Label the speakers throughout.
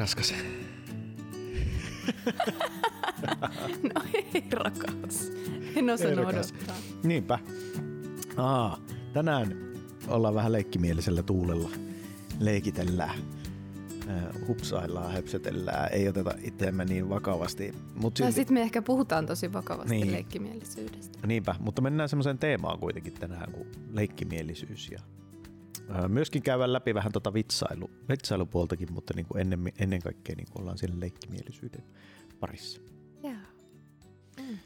Speaker 1: raskas?
Speaker 2: no ei rakas. En osannut odottaa.
Speaker 1: Niinpä. Aa, tänään ollaan vähän leikkimielisellä tuulella. Leikitellään, hupsaillaan, höpsötellään, ei oteta itseämme niin vakavasti.
Speaker 2: Mut silti... sitten me ehkä puhutaan tosi vakavasti niin. leikkimielisyydestä.
Speaker 1: Niinpä, mutta mennään semmoiseen teemaan kuitenkin tänään kuin leikkimielisyys ja Myöskin käydään läpi vähän tota vitsailu, vitsailupuoltakin, mutta niin kuin ennen, ennen kaikkea niin kuin ollaan siellä leikkimielisyyden parissa.
Speaker 2: Joo.
Speaker 1: Mm.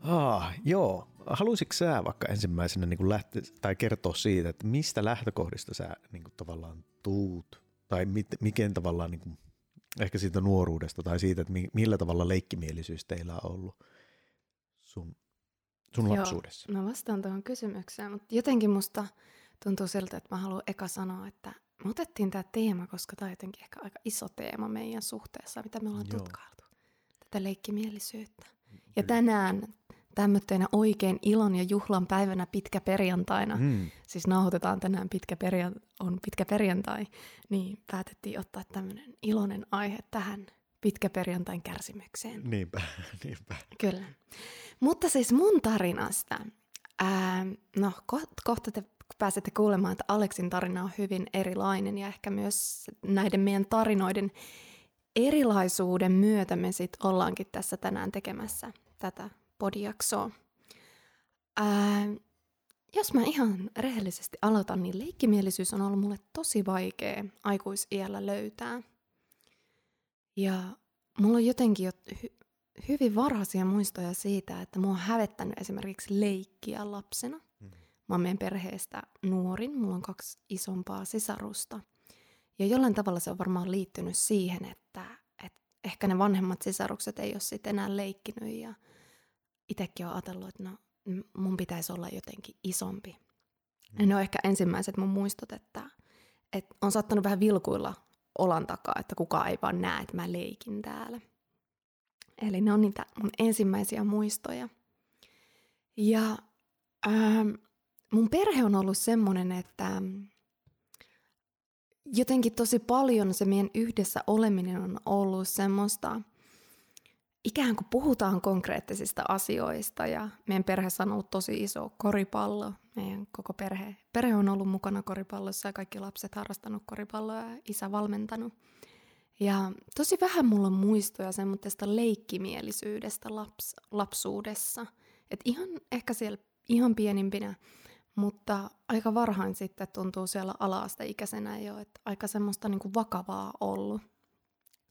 Speaker 1: Ah, joo. Haluaisitko sä vaikka ensimmäisenä niin kuin lähte, tai kertoa siitä, että mistä lähtökohdista sä niin kuin tavallaan tuut, tai mit, miten tavallaan niin kuin, ehkä siitä nuoruudesta tai siitä, että millä tavalla leikkimielisyys teillä on ollut sun, sun Joo, lapsuudessa?
Speaker 2: mä vastaan tuohon kysymykseen, mutta jotenkin musta tuntuu siltä, että mä haluan eka sanoa, että me otettiin tämä teema, koska tämä on jotenkin ehkä aika iso teema meidän suhteessa, mitä me ollaan Joo. tutkailtu. Tätä leikkimielisyyttä. Ja tänään tämmöisenä oikein ilon ja juhlan päivänä pitkä perjantaina, mm. siis nauhoitetaan tänään pitkä perja- on pitkä perjantai, niin päätettiin ottaa tämmöinen iloinen aihe tähän pitkä perjantain kärsimykseen.
Speaker 1: Niinpä, niinpä.
Speaker 2: Kyllä. Mutta siis mun tarinasta, ää, no kohta te pääsette kuulemaan, että Aleksin tarina on hyvin erilainen ja ehkä myös näiden meidän tarinoiden erilaisuuden myötä me sitten ollaankin tässä tänään tekemässä tätä podiaksoa. Ää, jos mä ihan rehellisesti aloitan, niin leikkimielisyys on ollut mulle tosi vaikea aikuisiällä löytää. Ja mulla on jotenkin jo hy- hyvin varhaisia muistoja siitä, että mua on hävettänyt esimerkiksi leikkiä lapsena – Mä oon meidän perheestä nuorin, mulla on kaksi isompaa sisarusta. Ja jollain tavalla se on varmaan liittynyt siihen, että, että ehkä ne vanhemmat sisarukset ei ole sitten enää leikkinyt ja itsekin on ajatellut, että no, mun pitäisi olla jotenkin isompi. Mm. Ne on ehkä ensimmäiset mun muistot, että, että on saattanut vähän vilkuilla olan takaa, että kukaan ei vaan näe, että mä leikin täällä. Eli ne on niitä mun ensimmäisiä muistoja. Ja ähm, mun perhe on ollut semmoinen, että jotenkin tosi paljon se meidän yhdessä oleminen on ollut semmoista, ikään kuin puhutaan konkreettisista asioista ja meidän perheessä on ollut tosi iso koripallo. Meidän koko perhe, perhe on ollut mukana koripallossa ja kaikki lapset harrastanut koripalloa ja isä valmentanut. Ja tosi vähän mulla on muistoja semmoista leikkimielisyydestä laps, lapsuudessa. Et ihan ehkä siellä ihan pienimpinä mutta aika varhain sitten tuntuu siellä ala-asteikäisenä jo, että aika semmoista niin kuin vakavaa ollut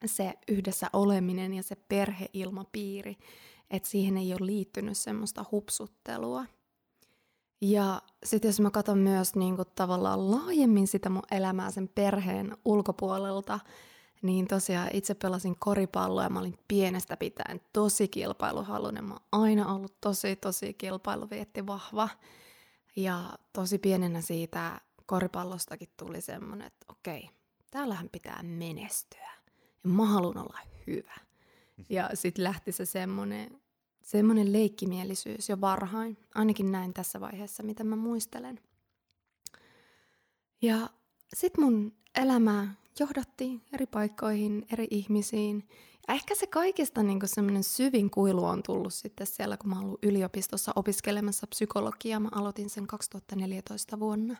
Speaker 2: se yhdessä oleminen ja se perheilmapiiri, että siihen ei ole liittynyt semmoista hupsuttelua. Ja sitten jos mä katson myös niin kuin tavallaan laajemmin sitä mun elämää sen perheen ulkopuolelta, niin tosiaan itse pelasin koripalloa ja mä olin pienestä pitäen tosi kilpailuhalunen. Mä oon aina ollut tosi, tosi kilpailuvietti vahva. Ja tosi pienenä siitä koripallostakin tuli semmoinen, että okei, täällähän pitää menestyä. Ja mä haluan olla hyvä. Ja sitten lähti se semmoinen, semmoinen leikkimielisyys jo varhain. Ainakin näin tässä vaiheessa, mitä mä muistelen. Ja sitten mun elämä johdatti eri paikkoihin, eri ihmisiin. Ja ehkä se kaikista niin semmoinen syvin kuilu on tullut sitten siellä, kun mä ollut yliopistossa opiskelemassa psykologiaa. Mä aloitin sen 2014 vuonna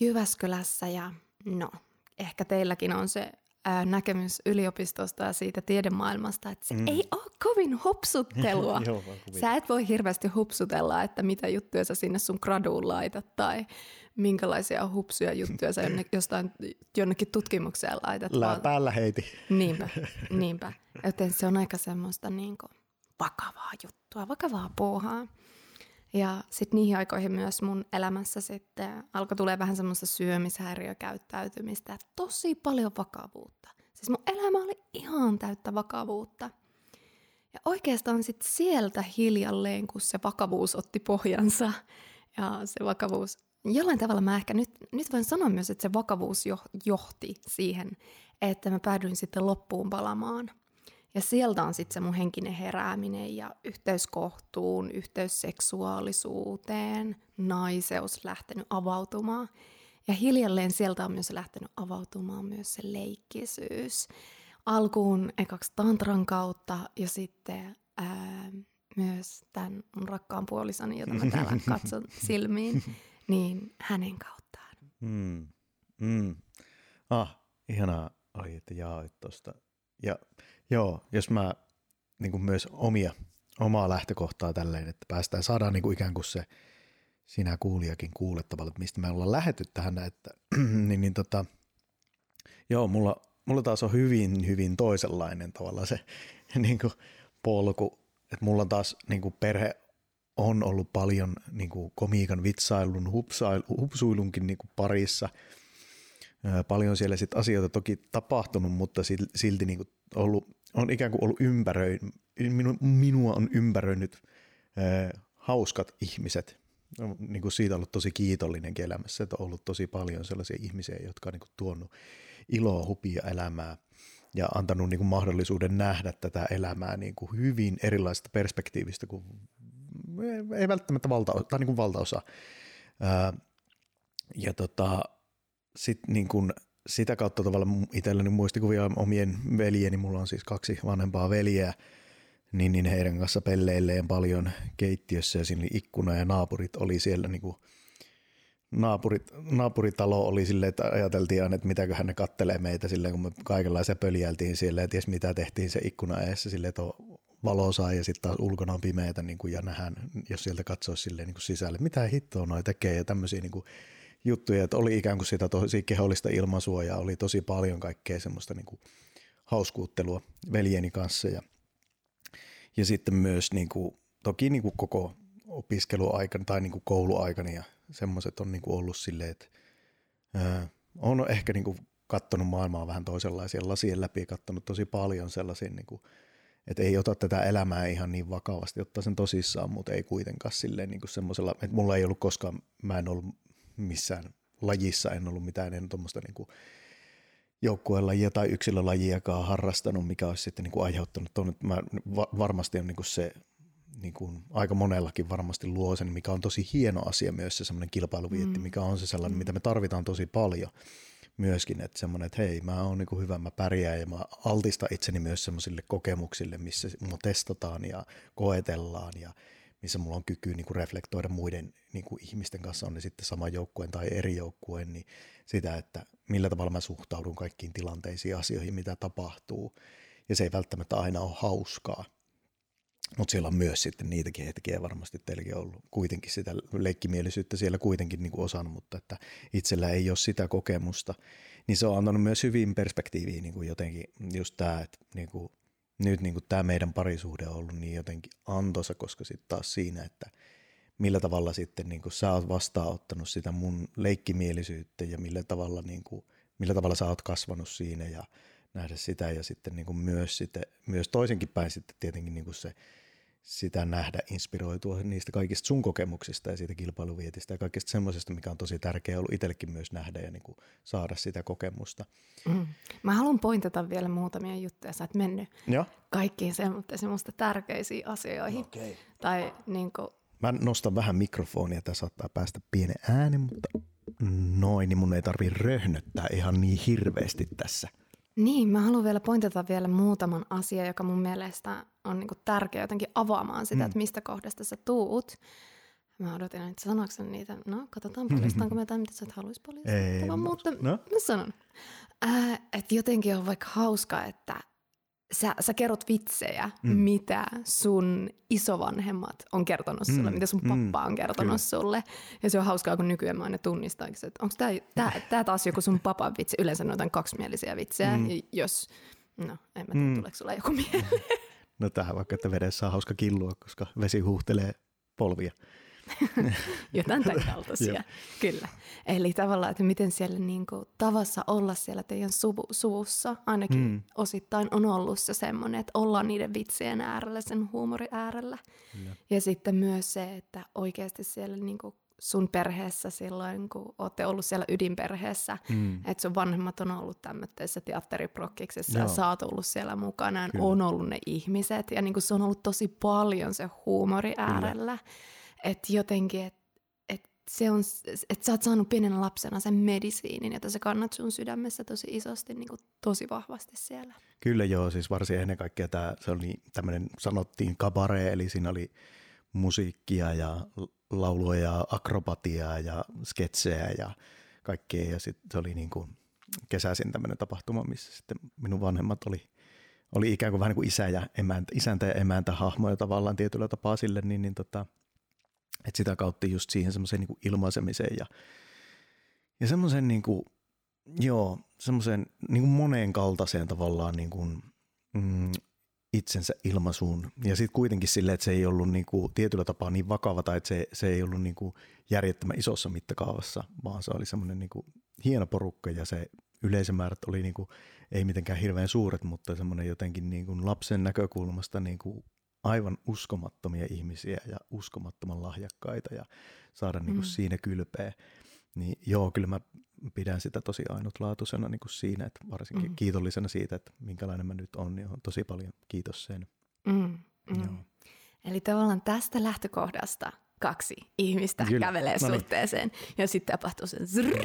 Speaker 2: Jyväskylässä ja no, ehkä teilläkin on se ää, näkemys yliopistosta ja siitä tiedemaailmasta, että se mm. ei ole kovin hupsuttelua. Joo, sä et voi hirveästi hupsutella, että mitä juttuja sä sinne sun graduun laitat tai minkälaisia hupsuja juttuja sä jostain jonnekin tutkimukseen laitat.
Speaker 1: Lää päällä heiti.
Speaker 2: Niinpä, niinpä. Joten se on aika semmoista niin kuin vakavaa juttua, vakavaa puuhaa. Ja sitten niihin aikoihin myös mun elämässä sitten alkoi tulee vähän semmoista syömishäiriökäyttäytymistä, tosi paljon vakavuutta. Siis mun elämä oli ihan täyttä vakavuutta. Ja oikeastaan sitten sieltä hiljalleen, kun se vakavuus otti pohjansa ja se vakavuus, jollain tavalla mä ehkä nyt, nyt voin sanoa myös, että se vakavuus johti siihen, että mä päädyin sitten loppuun palamaan – ja sieltä on sitten se mun henkinen herääminen ja yhteys kohtuun, yhteys seksuaalisuuteen, naiseus lähtenyt avautumaan. Ja hiljalleen sieltä on myös lähtenyt avautumaan myös se leikkisyys. Alkuun ekaksi tantran kautta ja sitten ää, myös tämän mun rakkaan puolisoni, jota mä täällä katson silmiin, niin hänen kauttaan.
Speaker 1: Mm. Mm. Ah, ihanaa oli, että jaoit tuosta. Ja joo, jos mä niin kuin myös omia, omaa lähtökohtaa tälleen, että päästään, saadaan niin kuin ikään kuin se sinä kuulijakin kuulettavalle, että mistä me ollaan lähetty tähän, että, niin, niin tota, joo, mulla, mulla taas on hyvin, hyvin toisenlainen tavalla se niin kuin polku, että mulla taas niin kuin perhe on ollut paljon niin kuin komiikan vitsailun, hupsuilunkin niin kuin parissa – paljon siellä sit asioita toki tapahtunut, mutta silti niin kuin ollut, on ikään kuin ollut ympäröi, minu, minua on ympäröinyt äh, hauskat ihmiset. On niin kuin siitä ollut tosi kiitollinen elämässä, että on ollut tosi paljon sellaisia ihmisiä, jotka on niin kuin tuonut iloa, hupia elämää ja antanut niin kuin mahdollisuuden nähdä tätä elämää niin kuin hyvin erilaisesta perspektiivistä kuin ei välttämättä valtaosa, tai niin kuin valtaosa. Ää, ja tota, sit niin kun sitä kautta tavallaan itselläni muistikuvia omien veljeni, mulla on siis kaksi vanhempaa veljeä, niin, niin heidän kanssa pelleilleen paljon keittiössä ja siinä oli ikkuna ja naapurit oli siellä niin kuin naapurit, naapuritalo oli silleen, että ajateltiin aina, että mitäköhän ne kattelee meitä silleen, kun me kaikenlaisia pöljältiin siellä ja ties mitä tehtiin se ikkuna eessä silleen, että on valosaa ja sitten taas ulkona on pimeätä niin kuin, ja nähdään, jos sieltä katsoo silleen niin kuin sisälle, mitä hittoa noi tekee ja tämmöisiä niin kuin, juttuja, että oli ikään kuin sitä tosi kehollista ilmaisua ja oli tosi paljon kaikkea semmoista niin kuin hauskuuttelua veljeni kanssa ja, ja sitten myös niin kuin, toki niin kuin koko opiskeluaikana tai niin kuin kouluaikana ja semmoiset on niin kuin ollut silleen, että ää, on ehkä niin kuin kattonut maailmaa vähän toisenlaisia lasien läpi, kattonut tosi paljon sellaisia, niin kuin, että ei ota tätä elämää ihan niin vakavasti, ottaa sen tosissaan, mutta ei kuitenkaan silleen niin kuin semmoisella, että mulla ei ollut koskaan, mä en ollut missään lajissa en ollut mitään en tuommoista niin joukkuelajia tai yksilölajiakaan harrastanut, mikä olisi sitten niin kuin aiheuttanut tuonne. Mä varmasti on niin kuin se niin kuin aika monellakin varmasti luo sen, mikä on tosi hieno asia myös se semmoinen kilpailuvietti, mm. mikä on se sellainen, mm. mitä me tarvitaan tosi paljon myöskin, että semmoinen, että hei, mä oon niin kuin hyvä, mä pärjään ja mä altistan itseni myös semmoisille kokemuksille, missä mua testataan ja koetellaan ja missä mulla on kyky niin kuin reflektoida muiden niin kuin ihmisten kanssa, on ne sitten sama joukkueen tai eri joukkueen, niin sitä, että millä tavalla mä suhtaudun kaikkiin tilanteisiin, asioihin, mitä tapahtuu. Ja se ei välttämättä aina ole hauskaa. Mutta siellä on myös sitten niitäkin hetkiä varmasti teilläkin ollut kuitenkin sitä leikkimielisyyttä siellä kuitenkin niin kuin osannut, mutta että itsellä ei ole sitä kokemusta, niin se on antanut myös hyvin perspektiiviin niin kuin jotenkin just tämä, että niin kuin nyt niin tämä meidän parisuhde on ollut niin jotenkin antoisa, koska sitten taas siinä, että millä tavalla sitten niin sä oot vastaanottanut sitä mun leikkimielisyyttä ja millä tavalla, niin kuin, millä tavalla sä oot kasvanut siinä ja nähdä sitä ja sitten niin myös, sitten, myös toisenkin päin sitten tietenkin niin kuin se sitä nähdä inspiroitua niistä kaikista sun kokemuksista ja siitä kilpailuvietistä ja kaikista semmoisesta, mikä on tosi tärkeää ollut itsellekin myös nähdä ja niin kuin saada sitä kokemusta. Mm.
Speaker 2: Mä haluan pointata vielä muutamia juttuja, sä oot mennyt
Speaker 1: ja?
Speaker 2: kaikkiin semmoista tärkeisiin asioihin.
Speaker 1: Okay.
Speaker 2: Tai niin kuin...
Speaker 1: Mä nostan vähän mikrofonia, tässä saattaa päästä pienen äänen, mutta noin, niin mun ei tarvii röhnöttää ihan niin hirveästi tässä.
Speaker 2: Niin, mä haluan vielä pointata vielä muutaman asian, joka mun mielestä on niinku tärkeä jotenkin avaamaan sitä, mm. että mistä kohdasta sä tuut. Mä odotin, että sanoksi niitä. No, katsotaan, paljastaanko me jotain, mitä sä et haluaisi paljastaa.
Speaker 1: Ei,
Speaker 2: mutta no? mä sanon. Äh, että jotenkin on vaikka hauska, että sä, sä kerrot vitsejä, mm. mitä sun isovanhemmat on kertonut sulle, mm. mitä sun mm. pappa on kertonut Kyllä. sulle. Ja se on hauskaa, kun nykyään mä aina tunnistan, että onko tää, tää, tää taas joku sun papan vitsi. Yleensä on kaksimielisiä vitsejä, mm. jos, no en mä tiedä, mm. tuleeko sulla joku mieleen.
Speaker 1: No tähän vaikka, että vedessä on hauska killua, koska vesi huuhtelee polvia.
Speaker 2: Jotain tämän kaltaisia, kyllä. Eli tavallaan, että miten siellä niin kuin, tavassa olla siellä teidän suvu, suvussa, ainakin mm. osittain on ollut se semmoinen, että ollaan niiden vitsien äärellä, sen huumorin äärellä. Ja, ja sitten myös se, että oikeasti siellä niin kuin, sun perheessä silloin, kun olette ollut siellä ydinperheessä, mm. että sun vanhemmat on ollut tämmöisessä teatteriprokkiksessa ja sä oot ollut siellä mukana, on ollut ne ihmiset, ja niin kuin se on ollut tosi paljon se huumori äärellä. Kyllä että jotenkin, että et se on, että sä oot saanut pienenä lapsena sen medisiinin, jota sä kannat sun sydämessä tosi isosti, niin kuin tosi vahvasti siellä.
Speaker 1: Kyllä joo, siis varsin ennen kaikkea tämä, se oli tämmöinen, sanottiin kabare, eli siinä oli musiikkia ja laulua ja akrobatiaa ja sketsejä ja kaikkea. Ja sitten se oli niin kuin kesäisin tämmöinen tapahtuma, missä sitten minun vanhemmat oli, oli ikään kuin vähän niin kuin isä ja emäntä, isäntä ja emäntä hahmoja tavallaan tietyllä tapaa sille, niin, niin tota, että sitä kautta just siihen semmoiseen niin ilmaisemiseen ja, ja semmoisen niin kuin, joo, semmoisen niin kuin moneen kaltaiseen tavallaan niin kuin, mm, itsensä ilmaisuun. Ja sitten kuitenkin sille, että se ei ollut niin kuin tietyllä tapaa niin vakava tai että se, se ei ollut niin kuin järjettömän isossa mittakaavassa, vaan se oli semmoinen niin kuin hieno porukka ja se yleisömäärät oli niin kuin, ei mitenkään hirveän suuret, mutta semmoinen jotenkin niin kuin lapsen näkökulmasta niin kuin aivan uskomattomia ihmisiä ja uskomattoman lahjakkaita ja saada niin kuin mm. siinä kylpeä. Niin joo, kyllä mä pidän sitä tosi ainutlaatuisena niin kuin siinä, että varsinkin mm. kiitollisena siitä, että minkälainen mä nyt on, niin on tosi paljon kiitos sen. Mm.
Speaker 2: Mm. Joo. Eli tavallaan tästä lähtökohdasta kaksi ihmistä Kyllä. kävelee no niin. suhteeseen ja sitten tapahtuu sen zrrr,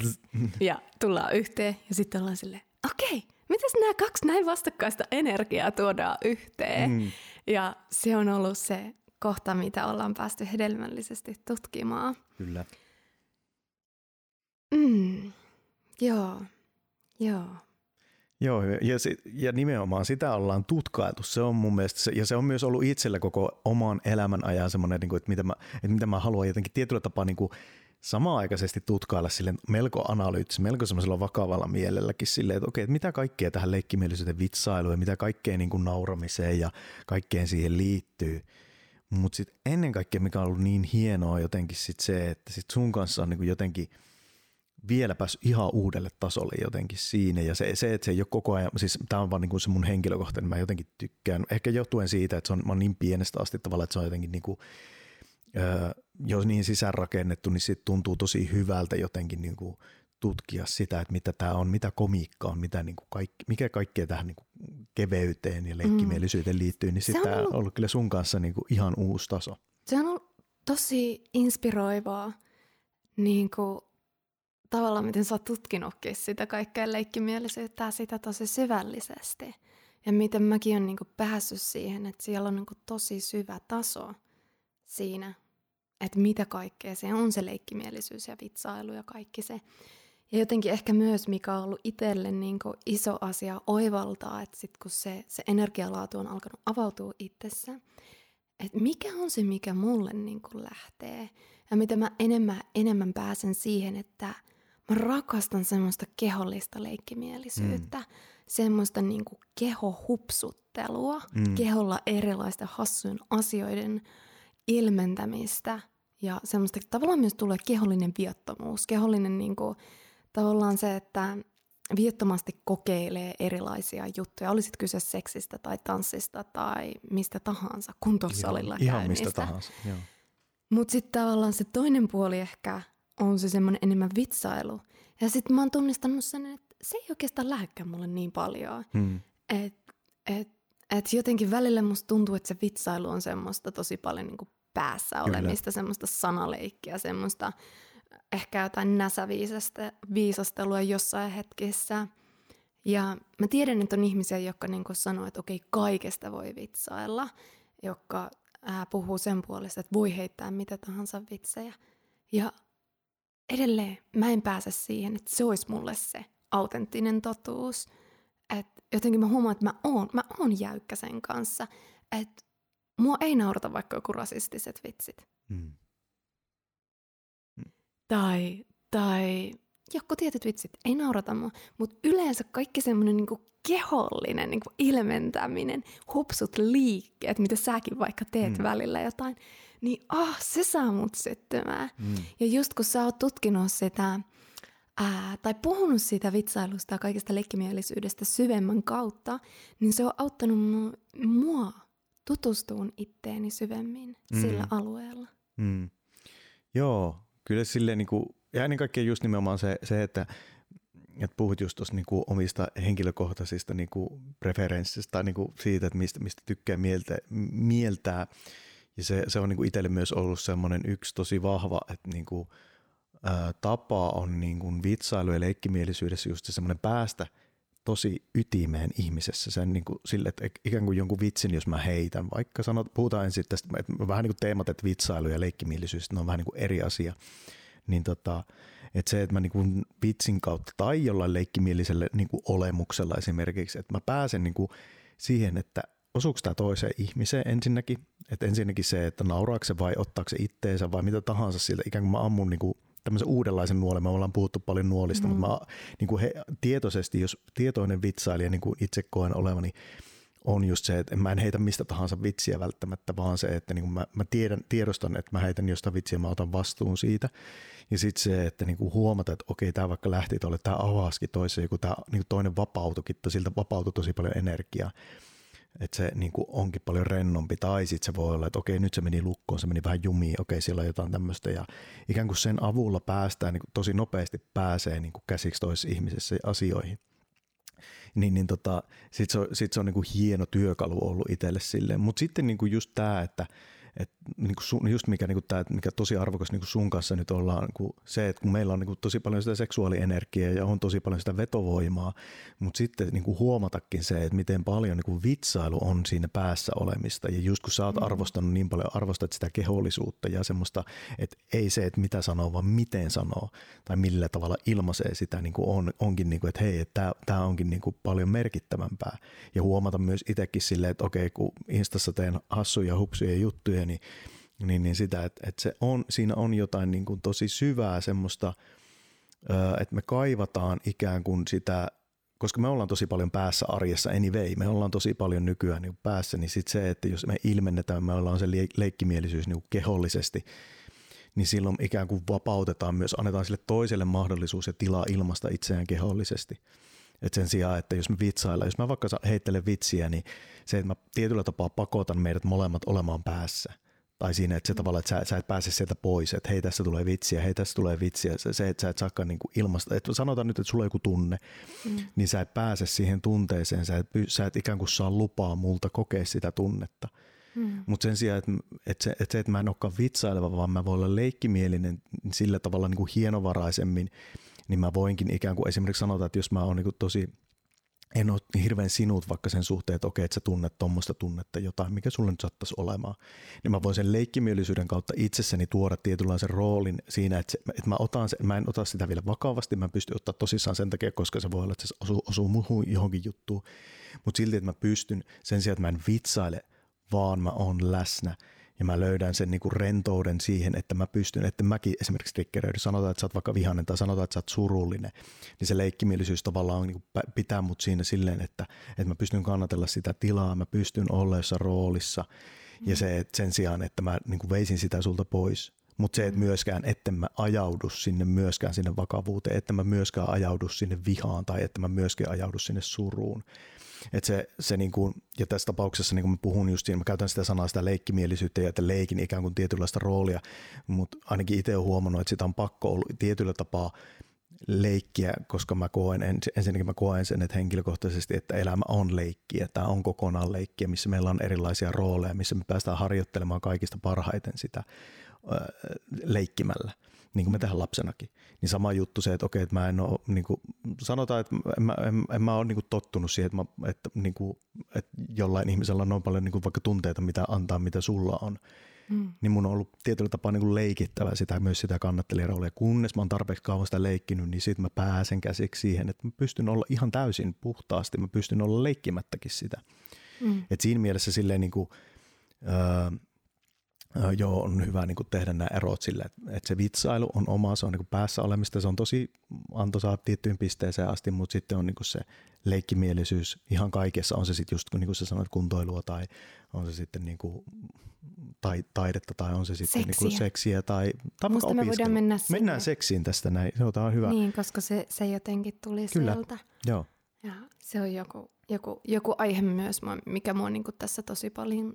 Speaker 2: ja tullaan yhteen ja sitten ollaan silleen, okei, okay, miten nämä kaksi näin vastakkaista energiaa tuodaan yhteen? Mm. Ja se on ollut se kohta, mitä ollaan päästy hedelmällisesti tutkimaan.
Speaker 1: Kyllä.
Speaker 2: Mm. Joo, joo.
Speaker 1: Joo, ja, ja nimenomaan sitä ollaan tutkailtu. Se on mun mielestä, se, ja se on myös ollut itsellä koko oman elämän ajan semmoinen, niin kuin, että, mitä mä, että mitä mä haluan jotenkin tietyllä tapaa niin kuin, samaaikaisesti tutkailla sille melko analyyttisesti, melko semmoisella vakavalla mielelläkin silleen, että okei, että mitä kaikkea tähän leikkimielisyyteen vitsailuun ja mitä kaikkea niin kuin nauramiseen ja kaikkeen siihen liittyy. Mutta sitten ennen kaikkea, mikä on ollut niin hienoa jotenkin sit se, että sit sun kanssa on niin kuin jotenkin – vielä päässyt ihan uudelle tasolle jotenkin siinä. Ja se, se että se ei ole koko ajan, siis tämä on vaan niin kuin se mun henkilökohtainen, mä jotenkin tykkään. Ehkä johtuen siitä, että se on, mä niin pienestä asti tavallaan, että se on jotenkin niin kuin, jos niin sisäänrakennettu, niin sitten tuntuu tosi hyvältä jotenkin niin kuin tutkia sitä, että mitä tämä on, mitä komiikka on, mitä niin kuin kaikki, mikä kaikkea tähän niin kuin keveyteen ja leikkimielisyyteen liittyy, niin tämä on ollut kyllä sun kanssa niin kuin ihan uusi taso.
Speaker 2: Se on ollut tosi inspiroivaa niin kuin tavallaan, miten sä oot tutkinutkin sitä kaikkea leikkimielisyyttä ja sitä tosi syvällisesti. Ja miten mäkin olen niin päässyt siihen, että siellä on niin tosi syvä taso siinä, että mitä kaikkea se on se leikkimielisyys ja vitsailu ja kaikki se. Ja jotenkin ehkä myös, mikä on ollut itselle niin iso asia oivaltaa, että sit kun se, se energialaatu on alkanut avautua itsessä, että mikä on se, mikä mulle niin lähtee. Ja mitä mä enemmän, enemmän pääsen siihen, että mä rakastan semmoista kehollista leikkimielisyyttä. Mm. Semmoista niin kehohupsuttelua, mm. keholla erilaisten hassujen asioiden ilmentämistä – ja semmoista tavallaan myös tulee kehollinen viattomuus. Kehollinen niin kuin, tavallaan se, että viettomasti kokeilee erilaisia juttuja. Olisit kyse seksistä tai tanssista tai mistä tahansa, kuntosalilla
Speaker 1: Ihan, ihan mistä tahansa,
Speaker 2: Mutta sitten tavallaan se toinen puoli ehkä on se semmoinen enemmän vitsailu. Ja sitten mä oon tunnistanut sen, että se ei oikeastaan lähekkään mulle niin paljon. Hmm. Että et, et jotenkin välillä musta tuntuu, että se vitsailu on semmoista tosi paljon niin kuin päässä olemista, Kyllä. semmoista sanaleikkiä, semmoista ehkä jotain näsäviisastelua jossain hetkessä. Ja mä tiedän, että on ihmisiä, jotka niin sanoo, että okei, kaikesta voi vitsailla, jotka ää, puhuu sen puolesta, että voi heittää mitä tahansa vitsejä. Ja edelleen mä en pääse siihen, että se olisi mulle se autenttinen totuus. Et jotenkin mä huomaan, että mä oon, mä oon jäykkä sen kanssa. Että Mua ei naurata vaikka joku rasistiset vitsit. Mm. Mm. Tai, tai joku tietyt vitsit ei naurata mua, mutta yleensä kaikki semmoinen niinku kehollinen niinku ilmentäminen, hupsut liikkeet, mitä säkin vaikka teet mm. välillä jotain, niin ah, se saa mut syttymään. Mm. Ja just kun sä oot tutkinut sitä, ää, tai puhunut siitä vitsailusta ja kaikesta leikkimielisyydestä syvemmän kautta, niin se on auttanut mua tutustuun itteeni syvemmin mm. sillä alueella. Mm.
Speaker 1: Joo, kyllä silleen niin kuin, ja ennen kaikkea just nimenomaan se, se että että puhut just tuossa niinku omista henkilökohtaisista niinku preferenssistä tai niinku siitä, että mistä, mistä tykkää mieltä, mieltää. Ja se, se on niinku itselle myös ollut semmoinen yksi tosi vahva, että niinku ää, tapa on niin kuin vitsailu ja leikkimielisyydessä just se semmoinen päästä tosi ytimeen ihmisessä. Sen niin kuin sille, että ikään kuin jonkun vitsin, jos mä heitän, vaikka sanot, puhutaan ensin tästä, että vähän niin kuin teemat, että vitsailu ja leikkimielisyys, ne on vähän niin kuin eri asia. Niin tota, että se, että mä niin kuin vitsin kautta tai jollain leikkimieliselle niin kuin olemuksella esimerkiksi, että mä pääsen niin kuin siihen, että osuuko tämä toiseen ihmiseen ensinnäkin, että ensinnäkin se, että nauraako se vai ottaako se itteensä vai mitä tahansa siltä, ikään kuin mä ammun niin kuin tämmöisen uudenlaisen nuolen. Me ollaan puhuttu paljon nuolista, mm. mutta mä niin kuin he, tietoisesti, jos tietoinen vitsailija, niin kuin itse koen olevani, on just se, että mä en heitä mistä tahansa vitsiä välttämättä, vaan se, että niin kuin mä, mä tiedän, tiedostan, että mä heitän jostain vitsiä, mä otan vastuun siitä. Ja sitten se, että niin kuin huomata, että okei, tämä vaikka lähti tuolle, tämä avasikin toiseen, kun tämä niin toinen vapautukin, siltä vapautui tosi paljon energiaa että se niin kuin onkin paljon rennompi, tai sitten se voi olla, että okei, nyt se meni lukkoon, se meni vähän jumiin, okei, siellä on jotain tämmöistä, ja ikään kuin sen avulla päästään, niin kuin tosi nopeasti pääsee niin kuin käsiksi toisessa ihmisessä asioihin. Niin, niin tota, sitten se on, sit se on niin kuin hieno työkalu ollut itselle silleen, mutta sitten niin kuin just tämä, että – et, niin kuin sun, just mikä, niin kuin tämä, mikä tosi arvokas niin kuin sun kanssa nyt ollaan, niin kuin se, että kun meillä on niin kuin tosi paljon sitä seksuaalienergiaa ja on tosi paljon sitä vetovoimaa, mutta sitten niin kuin huomatakin se, että miten paljon niin kuin vitsailu on siinä päässä olemista. Ja just kun sä oot mm. arvostanut niin paljon, arvostat sitä kehollisuutta ja semmoista, että ei se, että mitä sanoo, vaan miten sanoo tai millä tavalla ilmaisee sitä, niin kuin on, onkin, niin kuin, että hei, että tämä onkin niin kuin paljon merkittävämpää. Ja huomata myös itsekin silleen, että okei, kun Instassa teen hassuja, hupsuja juttuja, niin, niin, niin sitä, että, että se on, siinä on jotain niin kuin tosi syvää semmoista, että me kaivataan ikään kuin sitä, koska me ollaan tosi paljon päässä arjessa anyway, me ollaan tosi paljon nykyään niin päässä, niin sitten se, että jos me ilmennetään, me ollaan se leikkimielisyys niin kehollisesti, niin silloin ikään kuin vapautetaan myös, annetaan sille toiselle mahdollisuus ja tilaa ilmasta itseään kehollisesti. Et sen sijaan, että jos me vitsaillaan, jos mä vaikka heittelen vitsiä, niin se, että mä tietyllä tapaa pakotan meidät molemmat olemaan päässä. Tai siinä, että se mm. tavalla, että sä, sä et pääse sieltä pois, että hei tässä tulee vitsiä, hei tässä tulee vitsiä. Se, se että sä et saakaan niin kuin ilmasta, että sanotaan nyt, että sulla on joku tunne, mm. niin sä et pääse siihen tunteeseen, sä et, sä et ikään kuin saa lupaa multa kokea sitä tunnetta. Mm. Mutta sen sijaan, että, että, se, että se, että mä en olekaan vitsaileva, vaan mä voin olla leikkimielinen sillä tavalla niin kuin hienovaraisemmin, niin mä voinkin ikään kuin esimerkiksi sanota, että jos mä oon niin tosi en ole hirveän sinut vaikka sen suhteen, että okei, että sä tunnet tuommoista tunnetta jotain, mikä sulle nyt saattaisi olemaan. Niin mä voin sen leikkimielisyyden kautta itsessäni tuoda tietynlaisen roolin siinä, että, se, että mä, otan se, mä en ota sitä vielä vakavasti, mä pystyn ottaa tosissaan sen takia, koska se voi olla, että se osuu, osuu muuhun johonkin juttuun. Mutta silti, että mä pystyn sen sijaan, että mä en vitsaile, vaan mä oon läsnä – ja mä löydän sen niinku rentouden siihen, että mä pystyn, että mäkin esimerkiksi triggeröidyn, sanotaan, että sä oot vaikka vihainen tai sanotaan, että sä oot surullinen, niin se leikkimielisyys tavallaan niinku pitää mut siinä silleen, että, että mä pystyn kannatella sitä tilaa, mä pystyn olla jossain roolissa. Ja se, että sen sijaan, että mä niinku veisin sitä sulta pois, mutta se, että myöskään, että mä ajaudu sinne myöskään sinne vakavuuteen, että mä myöskään ajaudu sinne vihaan tai että mä myöskään ajaudu sinne suruun, et se, se niin kuin, ja tässä tapauksessa niin kuin mä puhun just siinä, mä käytän sitä sanaa sitä leikkimielisyyttä ja että leikin ikään kuin tietynlaista roolia, mutta ainakin itse olen huomannut, että sitä on pakko ollut tietyllä tapaa leikkiä, koska mä koen, ensinnäkin mä koen sen, että henkilökohtaisesti, että elämä on leikkiä, tämä on kokonaan leikkiä, missä meillä on erilaisia rooleja, missä me päästään harjoittelemaan kaikista parhaiten sitä leikkimällä niin kuin me tehdään lapsenakin. Niin sama juttu se, että okei, että mä en ole, niin kuin, sanotaan, että en, mä, en, en mä ole niin kuin tottunut siihen, että, mä, että, niin kuin, että jollain ihmisellä on noin paljon niin kuin vaikka tunteita, mitä antaa, mitä sulla on. Mm. Niin mun on ollut tietyllä tapaa niin kuin leikittävä sitä, myös sitä kannattelijaroolia. Kunnes mä oon tarpeeksi kauan sitä leikkinyt, niin sitten mä pääsen käsiksi siihen, että mä pystyn olla ihan täysin puhtaasti, mä pystyn olla leikkimättäkin sitä. Mm. Et siinä mielessä silleen niin kuin, öö, joo, on hyvä niin kuin tehdä nämä erot sille, että, se vitsailu on oma, se on niin päässä olemista, se on tosi antoisaa tiettyyn pisteeseen asti, mutta sitten on niin se leikkimielisyys ihan kaikessa, on se sitten just niin kuin sä sanoit kuntoilua tai on se sitten niin kuin tai, taidetta tai on se sitten seksiä. Niin seksiä tai, tai
Speaker 2: Musta me voidaan mennä sinne.
Speaker 1: Mennään seksiin tästä näin, se on hyvä.
Speaker 2: Niin, koska se, se jotenkin tuli Kyllä. sieltä.
Speaker 1: Joo.
Speaker 2: Ja se on joku, joku, joku aihe myös, mikä mua niin tässä tosi paljon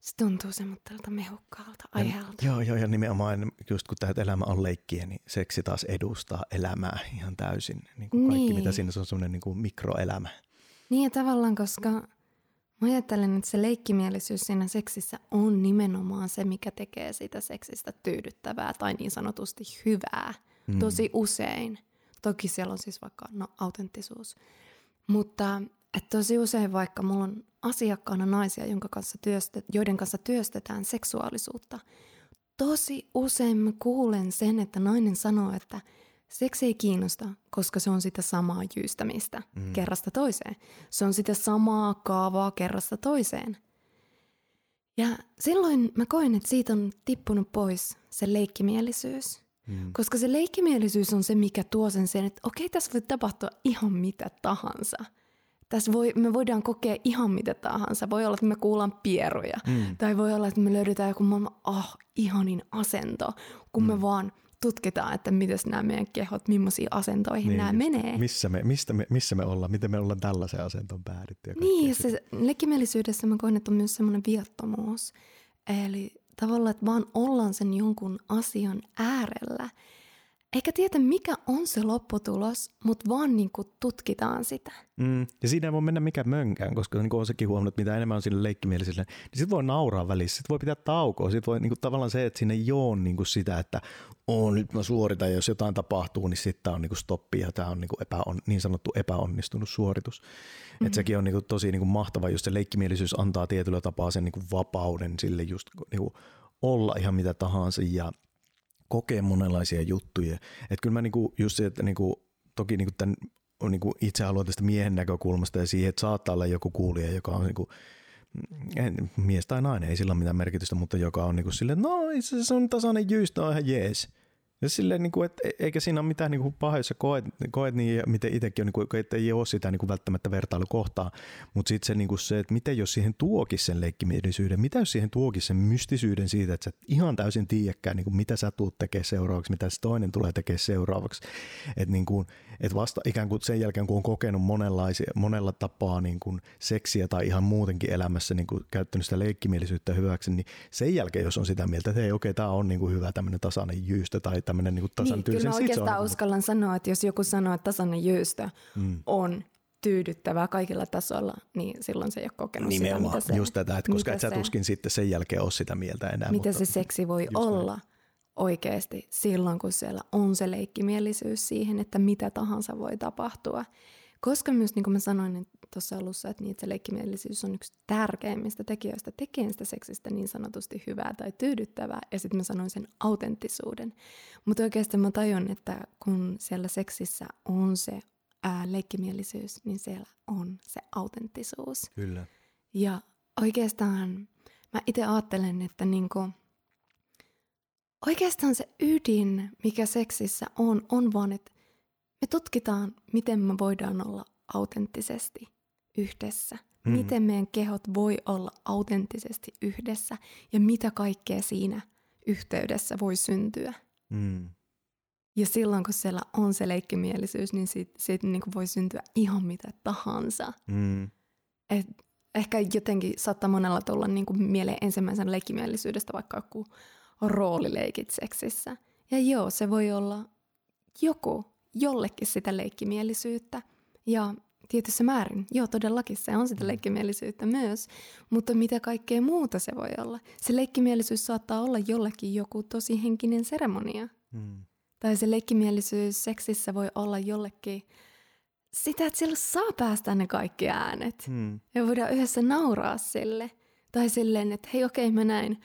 Speaker 2: se tuntuu semmoittelta mehukkaalta aiheelta.
Speaker 1: Joo, joo, ja nimenomaan just kun tämä elämä on leikkiä, niin seksi taas edustaa elämää ihan täysin. Niin kuin kaikki, niin. mitä siinä on semmoinen niin kuin mikroelämä.
Speaker 2: Niin ja tavallaan, koska Mä ajattelen, että se leikkimielisyys siinä seksissä on nimenomaan se, mikä tekee sitä seksistä tyydyttävää tai niin sanotusti hyvää. Mm. Tosi usein. Toki siellä on siis vaikka no, autenttisuus. Mutta että tosi usein vaikka mulla on asiakkaana naisia, jonka kanssa työstet, joiden kanssa työstetään seksuaalisuutta, tosi usein mä kuulen sen, että nainen sanoo, että seksi ei kiinnosta, koska se on sitä samaa jyystämistä mm. kerrasta toiseen. Se on sitä samaa kaavaa kerrasta toiseen. Ja silloin mä koen, että siitä on tippunut pois se leikkimielisyys. Mm. Koska se leikkimielisyys on se, mikä tuo sen sen, että okei, tässä voi tapahtua ihan mitä tahansa – tässä voi, me voidaan kokea ihan mitä tahansa. Voi olla, että me kuullaan pieruja. Mm. Tai voi olla, että me löydetään joku maailman oh, ihanin asento, kun mm. me vaan tutkitaan, että miten nämä meidän kehot, millaisiin asentoihin niin, nämä menee.
Speaker 1: Missä me, mistä me, missä me ollaan, miten me ollaan tällaisen asentoon päädytty.
Speaker 2: Niin, ja se koen, että on myös semmoinen viattomuus. Eli tavallaan, että vaan ollaan sen jonkun asian äärellä – eikä tiedä mikä on se lopputulos, mutta vaan niin kuin tutkitaan sitä.
Speaker 1: Mm. Ja siinä ei voi mennä mikään mönkään, koska niin kuin on sekin huomannut, että mitä enemmän on sille leikkimieliselle, niin sitten voi nauraa välissä, sitten voi pitää taukoa, sitten voi niin kuin, tavallaan se, että siinä ei ole niin kuin sitä, että on nyt mä suoritan ja jos jotain tapahtuu, niin sitten tämä on niin kuin stoppi ja tämä on niin, kuin epäon, niin sanottu epäonnistunut suoritus. Mm-hmm. Että sekin on niin kuin tosi niin kuin mahtava, just se leikkimielisyys antaa tietyllä tapaa sen niin kuin vapauden sille just niin kuin olla ihan mitä tahansa ja kokee monenlaisia juttuja. Että kyllä mä niinku, just se, että niinku, toki niinku tämän niinku itse haluan tästä miehen näkökulmasta ja siihen, että saattaa olla joku kuulija, joka on niinku, en, mies tai nainen, ei sillä ole mitään merkitystä, mutta joka on niinku silleen, no se on tasainen jyys, on ihan jees. Ja silleen, niin kuin, että e- eikä siinä ole mitään niin pahaa, jos sä koet, koet niin, miten itsekin on, niin kuin, että ei ole sitä niin kuin välttämättä vertailukohtaa, mutta sitten se, niin kuin se, että miten jos siihen tuokin sen leikkimielisyyden, mitä jos siihen tuokin sen mystisyyden siitä, että sä ihan täysin tiedäkään, niin kuin, mitä sä tuut tekemään seuraavaksi, mitä se toinen tulee tekemään seuraavaksi. Että niin kuin, et vasta ikään kuin sen jälkeen, kun on kokenut monenlaisia, monella tapaa niin kuin seksiä tai ihan muutenkin elämässä niin kuin käyttänyt sitä leikkimielisyyttä hyväksi, niin sen jälkeen, jos on sitä mieltä, että hei okei, okay, tämä on niin kuin hyvä tämmöinen tasainen jyystö tai tämmöinen niin tasan niin,
Speaker 2: Kyllä mä oikeastaan on, uskallan sanoa, että jos joku sanoo, että tasainen jyystö mm. on tyydyttävää kaikilla tasolla, niin silloin se ei ole kokenut Nimenomaan, sitä, mitä se,
Speaker 1: just tätä, että koska et sä tuskin sitten sen jälkeen ole sitä mieltä enää.
Speaker 2: Mitä mutta, se seksi voi olla näin. Oikeasti silloin, kun siellä on se leikkimielisyys siihen, että mitä tahansa voi tapahtua. Koska myös, niin kuin mä sanoin niin tuossa alussa, että, niin, että se leikkimielisyys on yksi tärkeimmistä tekijöistä tekemään sitä seksistä niin sanotusti hyvää tai tyydyttävää. Ja sitten mä sanoin sen autenttisuuden. Mutta oikeasti mä tajun, että kun siellä seksissä on se ää, leikkimielisyys, niin siellä on se autenttisuus.
Speaker 1: Kyllä.
Speaker 2: Ja oikeastaan mä itse ajattelen, että niinku, oikeastaan se ydin, mikä seksissä on, on vaan, että me tutkitaan, miten me voidaan olla autenttisesti yhdessä. Mm. Miten meidän kehot voi olla autenttisesti yhdessä ja mitä kaikkea siinä yhteydessä voi syntyä. Mm. Ja silloin, kun siellä on se leikkimielisyys, niin siitä, siitä niin voi syntyä ihan mitä tahansa. Mm. Et ehkä jotenkin saattaa monella tulla niin kuin mieleen ensimmäisen leikkimielisyydestä vaikka joku roolileikit seksissä. Ja joo, se voi olla joku, jollekin sitä leikkimielisyyttä. Ja tietyssä määrin, joo todellakin se on sitä mm. leikkimielisyyttä myös, mutta mitä kaikkea muuta se voi olla. Se leikkimielisyys saattaa olla jollekin joku tosi henkinen seremonia. Mm. Tai se leikkimielisyys seksissä voi olla jollekin sitä, että siellä saa päästä ne kaikki äänet. Mm. Ja voidaan yhdessä nauraa sille. Tai silleen, että hei okei mä näin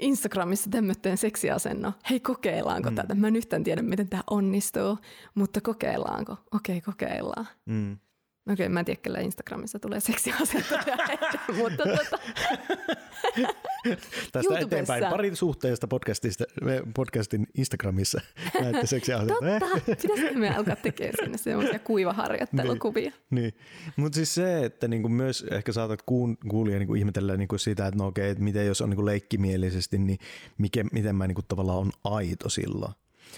Speaker 2: Instagramissa tämmöinen seksiasenno. Hei, kokeillaanko mm. tätä? Mä en yhtään tiedä, miten tämä onnistuu, mutta kokeillaanko? Okei, kokeillaan. Mm. Okei, okay, mä en tiedä, kellä Instagramissa tulee seksiasentoja, mutta tota...
Speaker 1: Tästä eteenpäin parisuhteesta podcastista, podcastin Instagramissa näette seksiasentoja.
Speaker 2: Totta, pitäisikö me alkaa tekemään sinne semmoisia kuivaharjoittelukuvia?
Speaker 1: niin, niin. mutta siis se, että niinku myös ehkä saatat kuun, kuulia niinku ihmetellä niinku sitä, että no okei, että miten jos on niinku leikkimielisesti, niin mikä, miten mä niinku tavallaan on aito silloin.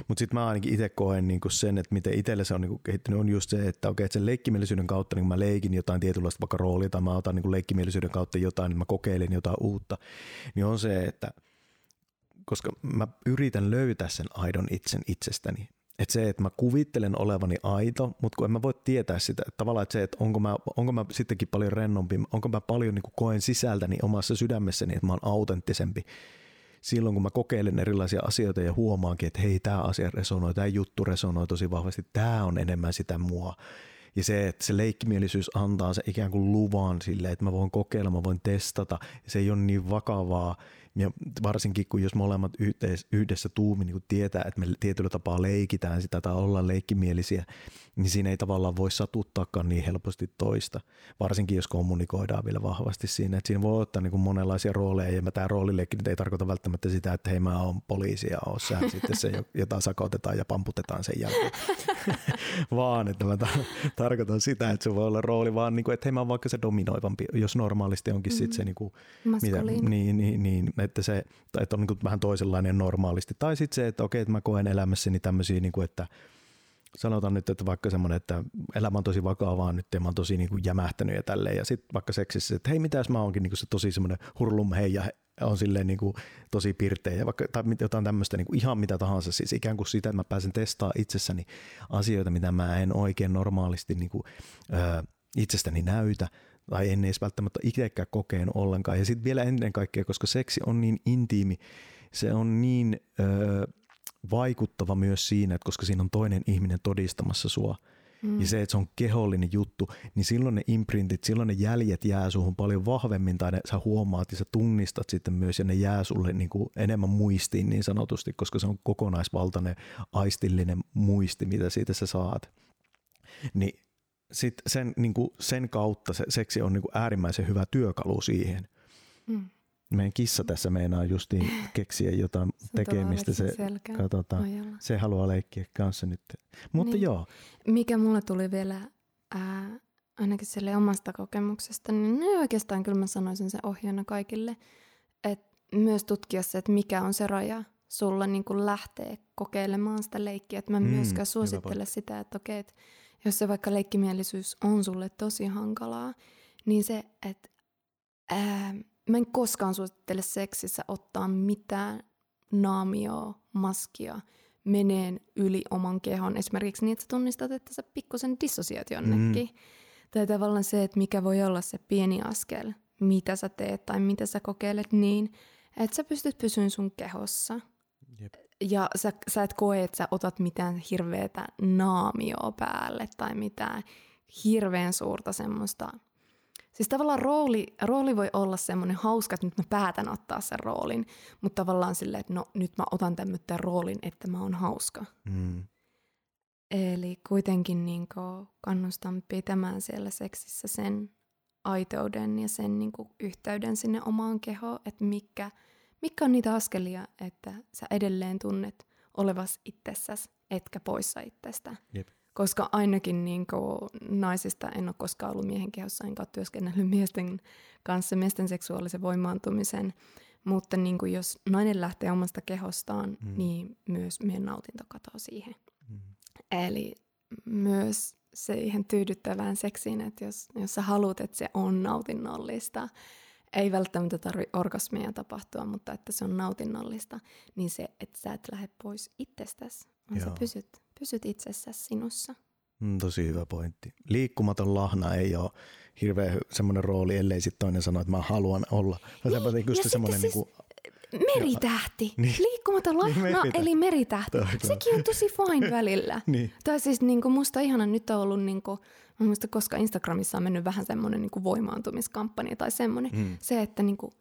Speaker 1: Mutta sitten mä ainakin itse koen niinku sen, että miten itselle se on niinku kehittynyt, on just se, että okei, että sen leikkimielisyyden kautta niin mä leikin jotain tietynlaista vaikka roolia tai mä otan niinku leikkimielisyyden kautta jotain, niin mä kokeilen jotain uutta, niin on se, että koska mä yritän löytää sen aidon itsen itsestäni, että se, että mä kuvittelen olevani aito, mutta kun en mä voi tietää sitä, että tavallaan että se, että onko mä, onko mä sittenkin paljon rennompi, onko mä paljon niin koen sisältäni omassa sydämessäni, että mä oon autenttisempi silloin, kun mä kokeilen erilaisia asioita ja huomaankin, että hei, tämä asia resonoi, tämä juttu resonoi tosi vahvasti, tämä on enemmän sitä mua. Ja se, että se leikkimielisyys antaa se ikään kuin luvan sille, että mä voin kokeilla, mä voin testata. Se ei ole niin vakavaa. Ja varsinkin, kun jos molemmat yhdessä tuumi niin tietää, että me tietyllä tapaa leikitään sitä tai ollaan leikkimielisiä, niin siinä ei tavallaan voi satuttaakaan niin helposti toista. Varsinkin, jos kommunikoidaan vielä vahvasti siinä. Että siinä voi ottaa niin kuin monenlaisia rooleja, ja tämä roolileikki nyt ei tarkoita välttämättä sitä, että hei mä oon poliisi ja oon sä sitten se, jota sakotetaan ja pamputetaan sen jälkeen. vaan, että mä tarkoitan sitä, että se voi olla rooli vaan, niin kuin, että hei mä oon vaikka se dominoivampi, jos normaalisti onkin mm-hmm. sitten se niin kuin, mitä, niin, niin, niin, että se että on niin kuin vähän toisenlainen normaalisti. Tai sitten se, että okei, että mä koen elämässäni tämmöisiä, niin kuin, että sanotaan nyt, että vaikka semmoinen, että elämä on tosi vakavaa nyt ja mä oon tosi niin kuin jämähtänyt ja tälleen. Ja sitten vaikka seksissä, että hei, mitä mä oonkin niin kuin se tosi semmoinen hurlum hei ja on silleen niin kuin tosi pirteä ja vaikka, tai jotain tämmöistä niin kuin ihan mitä tahansa, siis ikään kuin sitä, että mä pääsen testaamaan itsessäni asioita, mitä mä en oikein normaalisti niin kuin, ö, itsestäni näytä tai en edes välttämättä itsekään kokeen ollenkaan. Ja sitten vielä ennen kaikkea, koska seksi on niin intiimi, se on niin ö, vaikuttava myös siinä, että koska siinä on toinen ihminen todistamassa sua, mm. ja se, että se on kehollinen juttu, niin silloin ne imprintit, silloin ne jäljet jää suhun paljon vahvemmin, tai ne, sä huomaat ja sä tunnistat sitten myös, ja ne jää sulle niin kuin enemmän muistiin niin sanotusti, koska se on kokonaisvaltainen aistillinen muisti, mitä siitä sä saat. Niin sit sen, niin kuin sen kautta se seksi on niin kuin äärimmäisen hyvä työkalu siihen. Mm. Meidän kissa tässä meinaa justiin keksiä jotain tekemistä. Se, katsotaan, se haluaa leikkiä kanssa nyt. Mutta niin. joo.
Speaker 2: Mikä mulle tuli vielä ää, ainakin sille omasta kokemuksesta, niin no oikeastaan kyllä mä sanoisin sen ohjeena kaikille, että myös tutkia se, että mikä on se raja sulla niin kuin lähtee kokeilemaan sitä leikkiä. Että mä mm, myöskään suosittele sitä, että okei, että jos se vaikka leikkimielisyys on sulle tosi hankalaa, niin se, että ää, mä en koskaan suosittele seksissä ottaa mitään naamioa, maskia, meneen yli oman kehon. Esimerkiksi niin, että sä tunnistat, että sä pikkusen dissosiat jonnekin. Mm. Tai tavallaan se, että mikä voi olla se pieni askel, mitä sä teet tai mitä sä kokeilet niin, että sä pystyt pysyyn sun kehossa. Jep ja sä, sä et koe, että sä otat mitään hirveätä naamioa päälle tai mitään hirveän suurta semmoista. Siis tavallaan rooli, rooli voi olla semmoinen hauska, että nyt mä päätän ottaa sen roolin, mutta tavallaan silleen, että no nyt mä otan tämmöinen roolin, että mä oon hauska. Mm. Eli kuitenkin niin kannustan pitämään siellä seksissä sen aitouden ja sen niin yhteyden sinne omaan kehoon, että mikä – Mitkä on niitä askelia, että sä edelleen tunnet olevas itsessäsi, etkä poissa itsestä? Jep. Koska ainakin niin kuin, naisista en ole koskaan ollut miehen kehossa, enkä ole työskennellyt miesten kanssa, miesten seksuaalisen voimaantumisen. Mutta niin kuin jos nainen lähtee omasta kehostaan, mm. niin myös meidän nautinto katoaa siihen. Mm. Eli myös siihen tyydyttävään seksiin, että jos, jos sä haluat, että se on nautinnollista, ei välttämättä tarvi orgasmeja tapahtua, mutta että se on nautinnollista, niin se, että sä et lähde pois itsestäsi, vaan Joo. sä pysyt, pysyt itsessäsi sinussa.
Speaker 1: Mm, tosi hyvä pointti. Liikkumaton lahna ei ole hirveän semmoinen rooli, ellei sitten toinen sano, että mä haluan olla.
Speaker 2: Niin, ja semmoinen siis, niin kuin, meritähti. Niin. Liikkumaton lahna, niin, meritähti. eli meritähti. Sekin on tosi fine välillä. niin. Tai siis niin kuin, musta ihana nyt on ollut niin kuin, Mä muista, koska Instagramissa on mennyt vähän semmoinen niin voimaantumiskampanja tai semmoinen, mm. se, että niin kuin,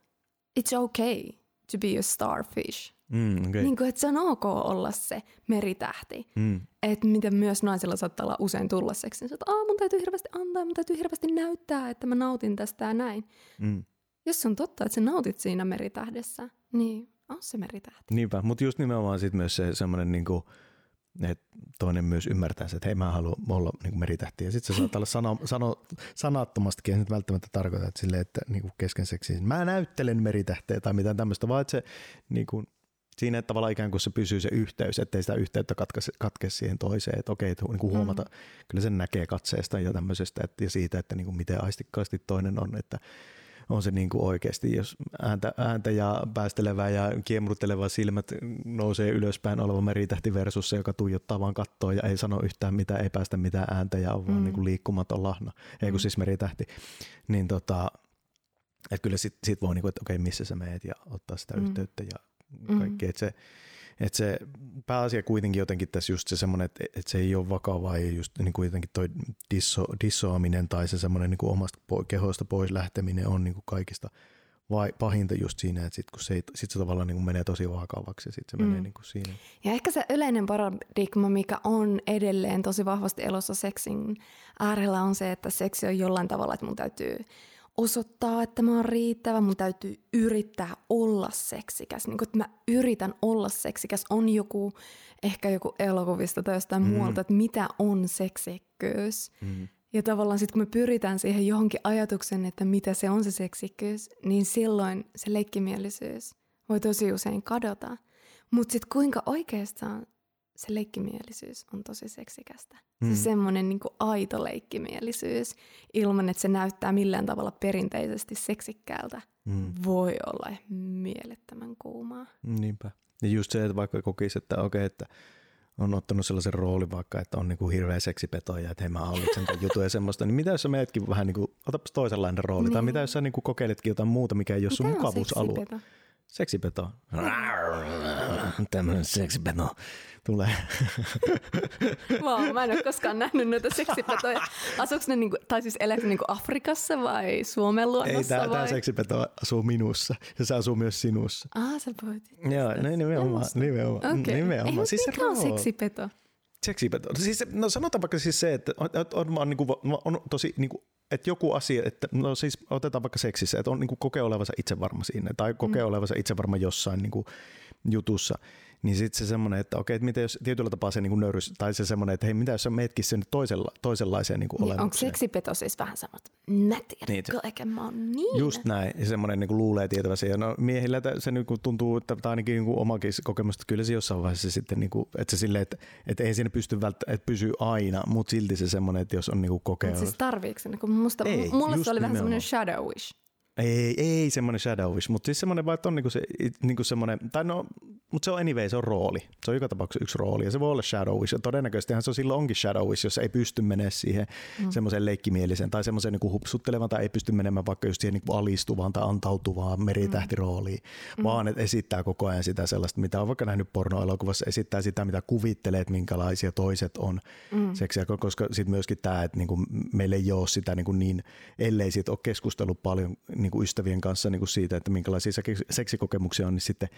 Speaker 2: it's okay to be a starfish. Mm, okay. niin kuin, että se on ok olla se meritähti. Mm. Että miten myös naisilla saattaa olla usein tulla seksi. Että mun täytyy hirveästi antaa, mun täytyy hirveästi näyttää, että mä nautin tästä ja näin. Mm. Jos on totta, että sä nautit siinä meritähdessä, niin on se meritähti.
Speaker 1: Niinpä, mutta just nimenomaan sit myös se semmoinen niinku, että toinen myös ymmärtää se, että hei mä haluan olla niin meritähti. Ja sitten se saattaa olla sano, sano, sanattomastikin, ei nyt välttämättä tarkoita, että, sille, että niin kuin kesken seksiin mä näyttelen meritähteä tai mitään tämmöistä, vaan että se niin kuin, siinä että tavallaan ikään kuin se pysyy se yhteys, ettei sitä yhteyttä katke, katke siihen toiseen, että okei, että niin kuin huomata, mm. kyllä sen näkee katseesta ja tämmöisestä että, ja siitä, että niin kuin miten aistikkaasti toinen on, että on se niin kuin oikeasti, jos ääntä, ääntä ja päästelevä ja kiemurteleva silmät nousee ylöspäin oleva meritähti versus se, joka tuijottaa vaan kattoa ja ei sano yhtään mitään, ei päästä mitään ääntä ja on mm. vaan niin kuin liikkumaton lahna, ei kun mm. siis meritähti, niin tota, että kyllä sit, sit voi, niin kuin, että okei, missä sä meet ja ottaa sitä mm. yhteyttä ja kaikki, mm. että se, että se pääasia kuitenkin jotenkin tässä just se semmoinen, että, että se ei ole vakavaa ja just niin kuin jotenkin toi disso, dissoaminen tai se semmoinen niin kuin omasta kehosta pois lähteminen on niin kuin kaikista vai, pahinta just siinä, että sit, kun se, sit se tavallaan niin kuin menee tosi vakavaksi ja sitten se mm. menee niin kuin siinä.
Speaker 2: Ja ehkä se yleinen paradigma, mikä on edelleen tosi vahvasti elossa seksin äärellä on se, että seksi on jollain tavalla, että mun täytyy osoittaa, että mä oon riittävä, mun täytyy yrittää olla seksikäs. Niin kun, että mä yritän olla seksikäs, on joku, ehkä joku elokuvista tai jostain mm. muualta, että mitä on seksikkyys. Mm. Ja tavallaan sitten kun me pyritään siihen johonkin ajatuksen, että mitä se on se seksikkyys, niin silloin se leikkimielisyys voi tosi usein kadota. Mutta sitten kuinka oikeastaan se leikkimielisyys on tosi seksikästä. Mm. Se semmoinen niin aito leikkimielisyys, ilman että se näyttää millään tavalla perinteisesti seksikkäältä, mm. voi olla mielettömän kuumaa.
Speaker 1: Niinpä. Ja just se, että vaikka kokisi, että okei, okay, että on ottanut sellaisen roolin vaikka, että on niinku hirveä seksipeto ja että hei mä hallitsen tämän jutun ja semmoista, niin mitä jos sä meetkin vähän niin kuin, otapas toisenlainen rooli, niin. tai mitä jos sä niin kuin kokeiletkin jotain muuta, mikä ei ole sun mukavuusalue. Seksipeto. Tämmöinen seksipeto tulee.
Speaker 2: Wow, mä en ole koskaan nähnyt noita seksipetoja. Asuuko ne, niinku, tai siis eläkö niinku Afrikassa vai Suomen luonnossa?
Speaker 1: Ei, tää,
Speaker 2: vai?
Speaker 1: seksipeto asuu minussa ja se asuu myös sinussa.
Speaker 2: Ah, sä voit.
Speaker 1: Joo, no, nimenomaan. nimenomaan,
Speaker 2: okay.
Speaker 1: nimenomaan.
Speaker 2: Ei, siis mikä on seksipeto?
Speaker 1: Seksipeto. Siis, no sanotaan vaikka siis se, että on, on, on, niinku, on tosi niinku, että joku asia, että no siis otetaan vaikka seksissä, että on niin kokee olevansa itsevarma siinä tai kokee mm. olevansa itsevarma jossain niin kuin jutussa, niin sitten se semmoinen, että okei, että miten jos tietyllä tapaa se niin nöyrys, tai se semmoinen, että hei, mitä jos sä meetkin sen toisella, toisenlaiseen niin niin
Speaker 2: Onko seksipeto siis vähän sanot, mä tiedän niin, kaiken, mä oon niin.
Speaker 1: Just näin, ja semmoinen niin luulee tietävänsä. Ja no miehillä se niin kuin tuntuu, että tämä ainakin niin omakin kokemus, että kyllä se jossain vaiheessa sitten, niin kuin, että se silleen, että, että ei siinä pysty välttämättä, että pysyy aina, mutta silti se semmoinen, että jos on niin kokea. Mutta
Speaker 2: siis tarviiko se? Niin musta, ei, mulle se oli vähän semmoinen shadow wish.
Speaker 1: Ei, ei semmoinen shadow wish, mutta siis semmoinen vaan, että on niinku se, niinku semmoinen, tai no, mutta se on anyway, se on rooli. Se on joka tapauksessa yksi rooli ja se voi olla shadow wish. Ja todennäköisesti se on silloin onkin shadow wish, jos ei pysty menemään siihen mm. semmoiseen leikkimielisen tai semmoiseen niinku hupsuttelevan tai ei pysty menemään vaikka just siihen niinku alistuvaan tai antautuvaan meritähtirooliin, mm. vaan että esittää koko ajan sitä sellaista, mitä on vaikka nähnyt pornoelokuvassa, esittää sitä, mitä kuvittelee, että minkälaisia toiset on mm. seksiä, koska sitten myöskin tämä, että niinku meillä ei ole sitä niinku niin, ellei siitä ole keskustellut paljon niin kuin ystävien kanssa niin kuin siitä, että minkälaisia seksikokemuksia on, niin sitten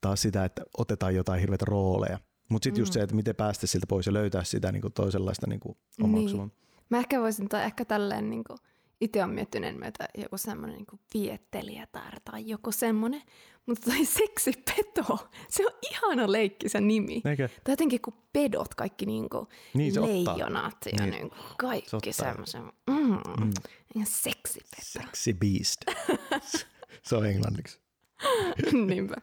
Speaker 1: taas sitä, että otetaan jotain hirveitä rooleja. Mutta sitten mm. just se, että miten päästä siltä pois ja löytää sitä niin kuin toisenlaista niin kuin omaksua. Niin.
Speaker 2: Mä ehkä voisin, tai ehkä tälleen niin kuin itse on miettinyt myötä joku semmoinen niin viettelijätär tai joku semmoinen, mutta toi seksipeto, se on ihana leikki se nimi. Eikö? Tai jotenkin kuin pedot, kaikki niin kuin niin, leijonat ottaa. ja niin. Niin kuin kaikki semmoisen. Mm, mm. seksipeto.
Speaker 1: Sexy beast. se on englanniksi.
Speaker 2: Niinpä.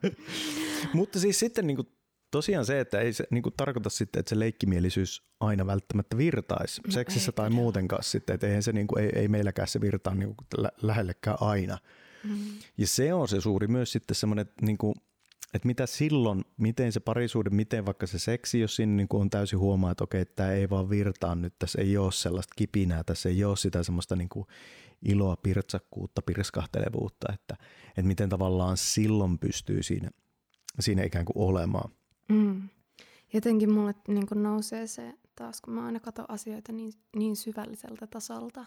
Speaker 1: mutta siis sitten niin kuin tosiaan se, että ei se niin kuin tarkoita sitten, että se leikkimielisyys aina välttämättä virtaisi no seksissä tai muutenkaan sitten, että eihän se niin kuin, ei, ei meilläkään se virtaa niin kuin lä- lähellekään aina. Mm. Ja se on se suuri myös sitten semmoinen, että, niin kuin, että mitä silloin, miten se parisuuden, miten vaikka se seksi, jos siinä niin kuin on täysin huomaa, että okei, tämä ei vaan virtaa nyt, tässä ei ole sellaista kipinää, tässä ei ole sitä semmoista niin kuin iloa, pirtsakkuutta, pirskahtelevuutta, että, että miten tavallaan silloin pystyy siinä, siinä ikään kuin olemaan.
Speaker 2: Mm. Jotenkin mulle niin kuin nousee se taas, kun mä aina katson asioita niin, niin syvälliseltä tasolta,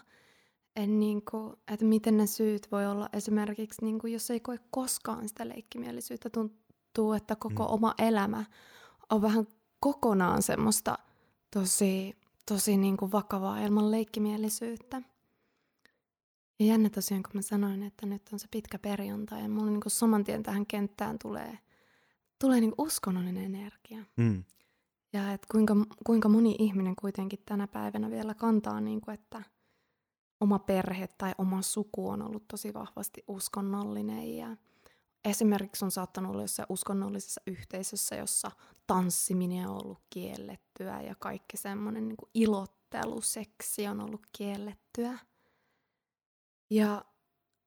Speaker 2: en niin kuin, että miten ne syyt voi olla esimerkiksi, niin kuin jos ei koe koskaan sitä leikkimielisyyttä, tuntuu, että koko mm. oma elämä on vähän kokonaan semmoista tosi, tosi niin kuin vakavaa ilman leikkimielisyyttä. Ja jännä tosiaan, kun mä sanoin, että nyt on se pitkä perjantai ja mulla niin kuin saman tien tähän kenttään tulee – tulee niin uskonnollinen energia. Mm. Ja että kuinka, kuinka moni ihminen kuitenkin tänä päivänä vielä kantaa, niin kuin, että oma perhe tai oma suku on ollut tosi vahvasti uskonnollinen. Ja esimerkiksi on saattanut olla jossain uskonnollisessa yhteisössä, jossa tanssiminen on ollut kiellettyä ja kaikki semmoinen niin ilottelu, seksi on ollut kiellettyä. Ja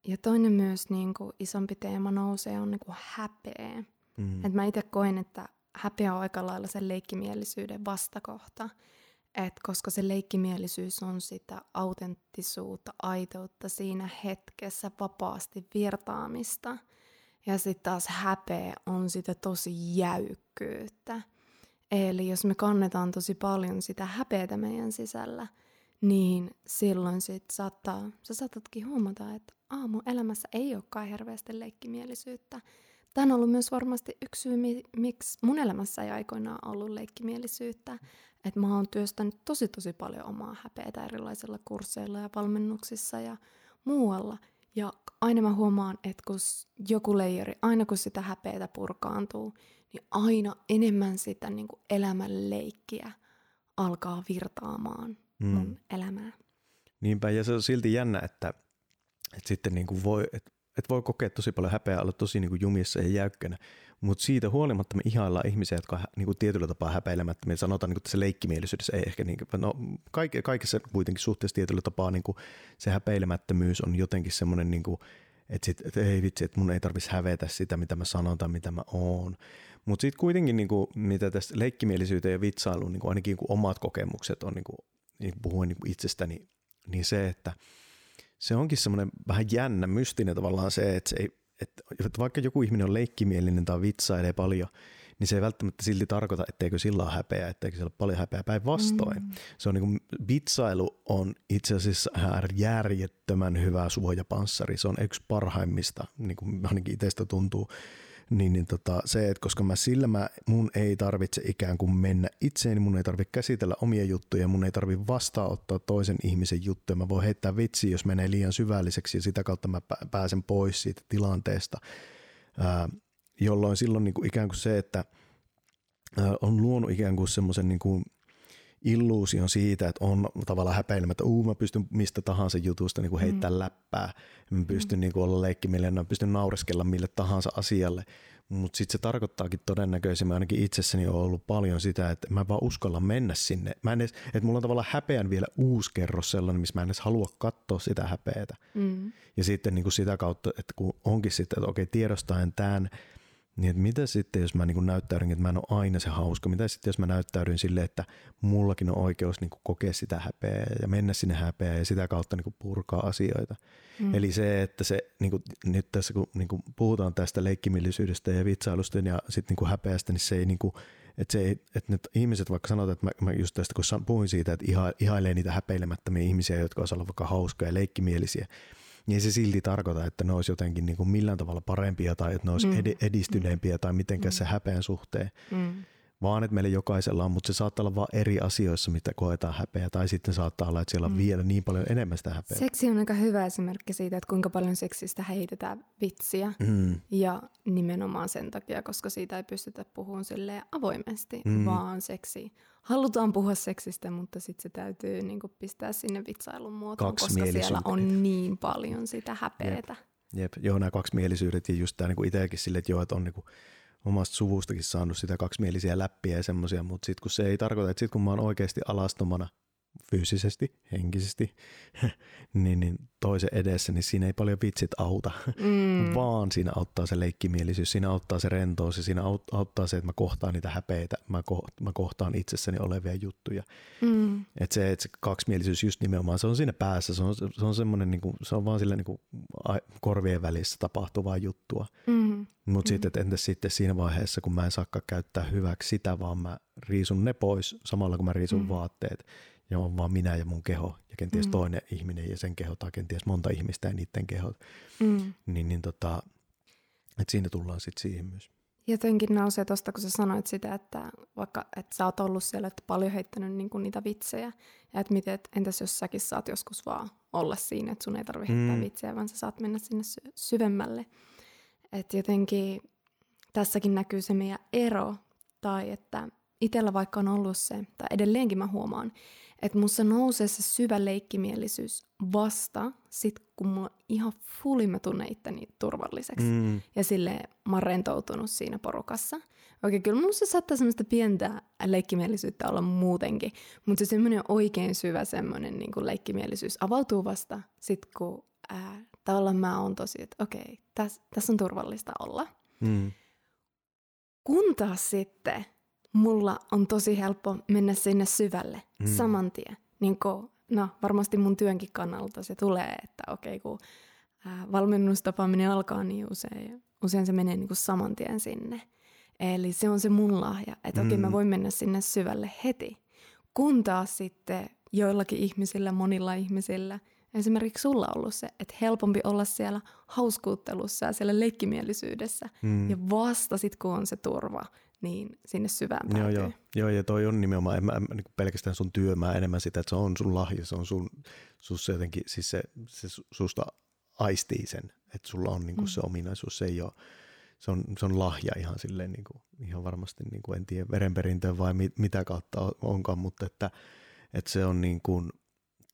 Speaker 2: ja toinen myös niin kuin isompi teema nousee on niin kuin häpeä. Mm. Et mä itse koen, että häpeä on aika lailla sen leikkimielisyyden vastakohta. Et koska se leikkimielisyys on sitä autenttisuutta, aitoutta siinä hetkessä, vapaasti virtaamista. Ja sitten taas häpeä on sitä tosi jäykkyyttä. Eli jos me kannetaan tosi paljon sitä häpeätä meidän sisällä, niin silloin sit saattaa, sä saatatkin huomata, että Aa, mun elämässä ei olekaan hirveästi leikkimielisyyttä. Tämä on ollut myös varmasti yksi syy, miksi mun elämässä ei aikoinaan ollut leikkimielisyyttä. Että mä oon työstänyt tosi tosi paljon omaa häpeätä erilaisilla kursseilla ja valmennuksissa ja muualla. Ja aina mä huomaan, että kun joku leijeri, aina kun sitä häpeätä purkaantuu, niin aina enemmän sitä niin kuin elämän leikkiä alkaa virtaamaan mm. mun elämää.
Speaker 1: Niinpä, ja se on silti jännä, että, että sitten niin kuin voi, että, että voi kokea tosi paljon häpeää, olla tosi niin kuin jumissa ja jäykkänä, mutta siitä huolimatta me ihaillaan ihmisiä, jotka niin kuin tietyllä tapaa häpeilemättä. Me sanotaan, niin kuin, että se leikkimielisyydessä ei ehkä, niin kuin, no kaike, kaikessa kuitenkin suhteessa tietyllä tapaa niin kuin se häpeilemättömyys on jotenkin semmoinen, niin että, että ei vitsi, että mun ei tarvitsisi hävetä sitä, mitä mä sanon tai mitä mä oon. Mutta sitten kuitenkin, niin kuin, mitä tästä leikkimielisyyteen ja vitsailuun, niin kuin ainakin kuin omat kokemukset on, niin kuin, niin puhuen niin kuin itsestäni, niin se, että se onkin semmoinen vähän jännä, mystinen tavallaan se, että, se ei, että vaikka joku ihminen on leikkimielinen tai vitsailee paljon, niin se ei välttämättä silti tarkoita, etteikö sillä ole häpeä, etteikö sillä ole paljon häpeää päinvastoin. Mm. Se on niin kuin, vitsailu on itse asiassa järjettömän hyvä suojapanssari. Se on yksi parhaimmista, niin kuin ainakin itsestä tuntuu niin, niin tota, se, että koska mä sillä mä, mun ei tarvitse ikään kuin mennä itseeni, mun ei tarvitse käsitellä omia juttuja, mun ei tarvitse vastaanottaa toisen ihmisen juttuja. Mä voin heittää vitsiä, jos menee liian syvälliseksi ja sitä kautta mä pääsen pois siitä tilanteesta, ää, jolloin silloin niin kuin ikään kuin se, että on luonut ikään kuin semmoisen niin kuin illuusion siitä, että on tavallaan häpeilemättä, uu mä pystyn mistä tahansa jutusta niin kuin heittää mm. läppää, mä pystyn mm. niin kuin olla leikkimielinen, mä pystyn naureskella mille tahansa asialle, mutta sitten se tarkoittaakin todennäköisemmin, ainakin itsessäni on ollut paljon sitä, että mä vaan uskalla mennä sinne. Mä en edes, että mulla on tavallaan häpeän vielä uusi kerros sellainen, missä mä en edes halua katsoa sitä häpeätä. Mm. Ja sitten niin kuin sitä kautta, että kun onkin sitten, että okei tiedostaen tämän, niin että mitä sitten, jos mä niin näyttäydyn, että mä en ole aina se hauska, mitä sitten, jos mä näyttäydyn sille, että mullakin on oikeus niin kokea sitä häpeää ja mennä sinne häpeää ja sitä kautta niin purkaa asioita. Mm. Eli se, että se niin kuin, nyt tässä kun niin kuin puhutaan tästä leikkimillisyydestä ja vitsailusta ja sitten niin häpeästä, niin se ei niin kuin, että, se ei, että nyt ihmiset vaikka sanotaan, että mä, mä just tästä kun puhuin siitä, että iha, ihailee niitä häpeilemättömiä ihmisiä, jotka osaavat olla vaikka hauskoja ja leikkimielisiä, niin se silti tarkoita, että ne olisi jotenkin niin kuin millään tavalla parempia tai että ne olisi mm. edistyneempiä tai mitenkään mm. se häpeän suhteen. Mm. Vaan että meillä jokaisella on, mutta se saattaa olla vain eri asioissa, mitä koetaan häpeä, tai sitten saattaa olla, että siellä on mm. vielä niin paljon enemmän sitä häpeää.
Speaker 2: Seksi on aika hyvä esimerkki siitä, että kuinka paljon seksistä heitetään vitsiä, mm. ja nimenomaan sen takia, koska siitä ei pystytä puhumaan avoimesti, mm. vaan seksi halutaan puhua seksistä, mutta sitten se täytyy niin kuin pistää sinne vitsailun muotoon, koska siellä on niin paljon sitä häpeetä.
Speaker 1: Jep, Jep. joo nämä kaksimielisyydet ja just tämä niin itsekin sille, että joo, että on niin kuin omasta suvustakin saanut sitä kaksimielisiä läppiä ja semmoisia, mutta sitten kun se ei tarkoita, että sitten kun mä oon oikeasti alastomana fyysisesti, henkisesti, niin, niin toisen edessä, niin siinä ei paljon vitsit auta, mm. vaan siinä auttaa se leikkimielisyys, siinä auttaa se rentous ja siinä auttaa se, että mä kohtaan niitä häpeitä, mä, ko- mä kohtaan itsessäni olevia juttuja. Mm. Että se, että se kaksimielisyys just nimenomaan, se on siinä päässä, se on, se on semmoinen, niin kuin, se on vaan sillä niin kuin korvien välissä tapahtuvaa juttua. Mm. Mutta mm. sitten, että entäs sitten siinä vaiheessa, kun mä en saakaan käyttää hyväksi sitä, vaan mä riisun ne pois samalla kun mä riisun mm. vaatteet, ja on vaan minä ja mun keho ja kenties mm. toinen ihminen ja sen keho tai kenties monta ihmistä ja niiden kehot, mm. niin, niin tota, että siinä tullaan sitten siihen myös.
Speaker 2: Jotenkin nousee tuosta, kun sä sanoit sitä, että vaikka että sä oot ollut siellä, että paljon heittänyt niinku niitä vitsejä, ja että miten, että entäs jos säkin saat joskus vaan olla siinä, että sun ei tarvitse heittää mm. vitsejä, vaan sä saat mennä sinne sy- syvemmälle. Että jotenkin tässäkin näkyy se meidän ero, tai että itsellä vaikka on ollut se, tai edelleenkin mä huomaan, että musta nousee se syvä leikkimielisyys vasta sit, kun mulla ihan fully mä tunnen itteni turvalliseksi. Mm. Ja sille mä oon rentoutunut siinä porukassa. Okei, kyllä musta saattaa semmoista pientä leikkimielisyyttä olla muutenkin, mutta se semmoinen oikein syvä semmoinen niin leikkimielisyys avautuu vasta sit, kun ää, tavallaan mä oon tosi, että okei, tässä täs on turvallista olla.
Speaker 1: Mm.
Speaker 2: Kun taas sitten mulla on tosi helppo mennä sinne syvälle
Speaker 1: Mm.
Speaker 2: mm. saman tien. Niin kun, no varmasti mun työnkin kannalta se tulee, että okei kun ää, valmennustapaaminen alkaa, niin usein, usein se menee niin kuin saman tien sinne. Eli se on se mun lahja, että okei
Speaker 1: Mm.
Speaker 2: mä voin mennä sinne syvälle heti. Kun taas sitten joillakin ihmisillä, monilla ihmisillä, esimerkiksi sulla on ollut se, että helpompi olla siellä hauskuuttelussa ja siellä leikkimielisyydessä.
Speaker 1: Mm.
Speaker 2: Ja vasta sit kun on se turva, niin sinne syvään
Speaker 1: Joo,
Speaker 2: päätyy.
Speaker 1: joo. joo, ja toi on nimenomaan, en mä, en, niin pelkästään sun työ, mä enemmän sitä, että se on sun lahja, se on sun, sus jotenkin, siis se, se su- susta aistii sen, että sulla on niin kuin
Speaker 2: Mm.
Speaker 1: se ominaisuus, se ei ole, se on, se on lahja ihan silleen niin kuin, ihan varmasti, niin kuin, en tiedä verenperintöä vai mit, mitä kautta on- onkaan, mutta että, että se on niin kuin,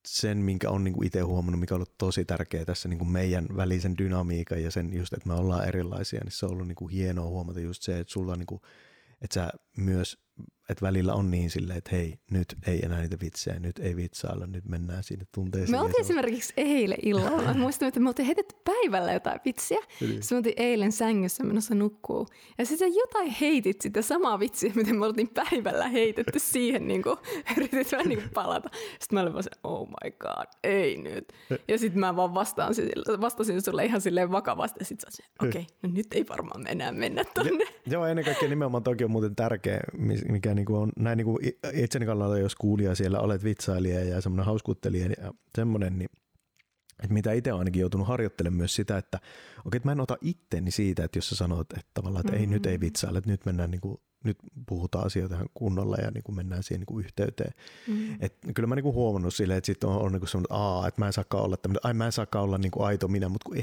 Speaker 1: sen, minkä on niin kuin itse huomannut, mikä on ollut tosi tärkeä tässä niin kuin meidän välisen dynamiikan ja sen just, että me ollaan erilaisia, niin se on ollut niin kuin hienoa huomata just se, että sulla on niin kuin, että sä myös, että välillä on niin silleen, että hei, nyt ei enää niitä vitsejä, nyt ei vitsailla, nyt mennään sinne tunteisiin.
Speaker 2: Me
Speaker 1: ja
Speaker 2: oltiin
Speaker 1: se
Speaker 2: esimerkiksi eilen illalla. Mä muistan, että me oltiin heitetty päivällä jotain vitsiä.
Speaker 1: Niin.
Speaker 2: Sitten me oltiin eilen sängyssä menossa nukkuu. Ja sitten jotain heitit sitä samaa vitsiä, miten me oltiin päivällä heitetty siihen, niin kuin, yritit vähän niin kuin palata. Sitten mä olin vaan se, oh my god, ei nyt. Ja sitten mä vaan vastaan, vastasin sulle ihan silleen vakavasti. Ja sitten sä okei, okay, no nyt ei varmaan enää mennä tonne.
Speaker 1: Joo, ennen kaikkea nimenomaan toki on muuten tärkeä, mikä niinku on näin niinku i- itseni kannalta, jos kuulija siellä olet vitsailija ja semmoinen hauskuuttelija ja semmoinen, niin että mitä itse ainakin joutunut harjoittelemaan myös sitä, että okei, että mä en ota itteni siitä, että jos sä sanot, että tavallaan, että ei nyt ei
Speaker 2: Mm.
Speaker 1: vitsailla, että nyt mennään niinku, nyt puhutaan asioita ihan kunnolla ja niinku mennään siihen niinku yhteyteen.
Speaker 2: Mm.
Speaker 1: Et kyllä mä niinku huomannut silleen, että sitten on, on niinku semmoinen, että aa, että mä en saakaan olla tämmöinen, ai mä en saakaan olla niinku aito minä, mutta kun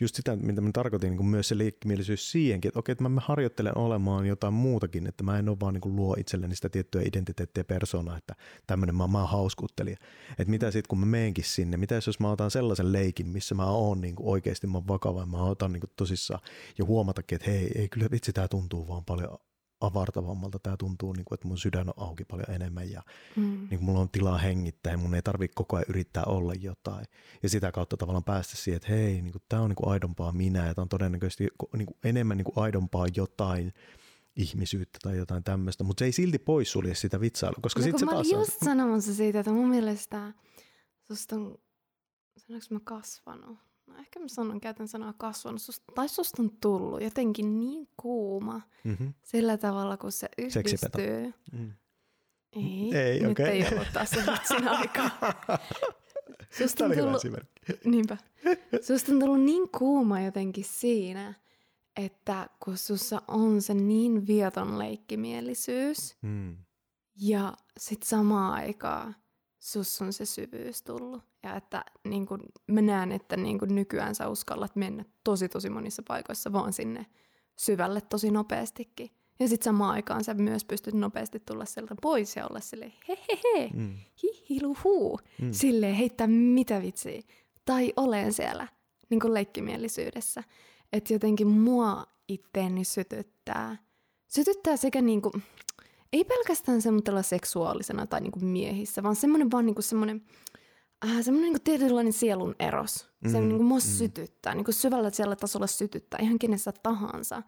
Speaker 1: just sitä, mitä mä tarkoitin, niinku myös se leikkimielisyys siihenkin, että okei, että mä, mä harjoittelen olemaan jotain muutakin, että mä en ole vaan niinku luo itselleni sitä tiettyä identiteettiä persoonaa, että tämmöinen mä, mä oon hauskuuttelija. Että mitä sitten, kun mä meenkin sinne, mitä jos, mä otan sellaisen leikin, missä mä oon niinku oikeasti, mä oon vakava, ja mä otan niinku tosissaan ja huomatakin, että hei, ei kyllä vitsi, tää tuntuu vaan paljon avartavammalta, tämä tuntuu, niin kuin, että mun sydän on auki paljon enemmän ja
Speaker 2: Mm.
Speaker 1: niin kuin mulla on tilaa hengittää ja mun ei tarvitse koko ajan yrittää olla jotain. Ja sitä kautta tavallaan päästä siihen, että hei, niin tämä on niin kuin aidompaa minä ja tämä on todennäköisesti niin kuin enemmän niin kuin aidompaa jotain ihmisyyttä tai jotain tämmöistä, mutta se ei silti poissulje sitä vitsailua, koska
Speaker 2: No,
Speaker 1: sitten se
Speaker 2: mä
Speaker 1: taas
Speaker 2: olin
Speaker 1: on...
Speaker 2: just sanomassa siitä, että mun mielestä susta on, sanoinko mä kasvanut? Ehkä mä sanon, käytän sanaa kasvanut, susta, tai susta on tullut jotenkin niin kuuma
Speaker 1: Mm-hmm.
Speaker 2: sillä tavalla, kun se yhdistyy.
Speaker 1: Mm.
Speaker 2: Ei,
Speaker 1: Ei,
Speaker 2: nyt
Speaker 1: okei.
Speaker 2: ei ollut taas se vitsin aika. Susta on tullut, niinpä, susta on tullut niin kuuma jotenkin siinä, että kun sussa on se niin vieton leikkimielisyys,
Speaker 1: Mm.
Speaker 2: ja sitten samaan aikaan sus on se syvyys tullut. Ja että niin kun, mä näen, että niin kun nykyään sä uskallat mennä tosi tosi monissa paikoissa vaan sinne syvälle tosi nopeastikin. Ja sitten samaan aikaan sä myös pystyt nopeasti tulla sieltä pois ja olla silleen he he he,
Speaker 1: Mm.
Speaker 2: hihiluhuu.
Speaker 1: Mm.
Speaker 2: Silleen heittää mitä vitsiä. Tai olen siellä niin kuin leikkimielisyydessä. Että jotenkin mua itteeni sytyttää. Sytyttää sekä niin kuin, ei pelkästään semmoisella seksuaalisena tai niin kuin miehissä, vaan semmoinen vaan niin kuin semmoinen, äh, semmoinen niin kuin tietynlainen sielun eros. Se
Speaker 1: Mm,
Speaker 2: niin kuin mua
Speaker 1: mm.
Speaker 2: sytyttää, niin kuin syvällä siellä tasolla sytyttää, ihan kenessä tahansa.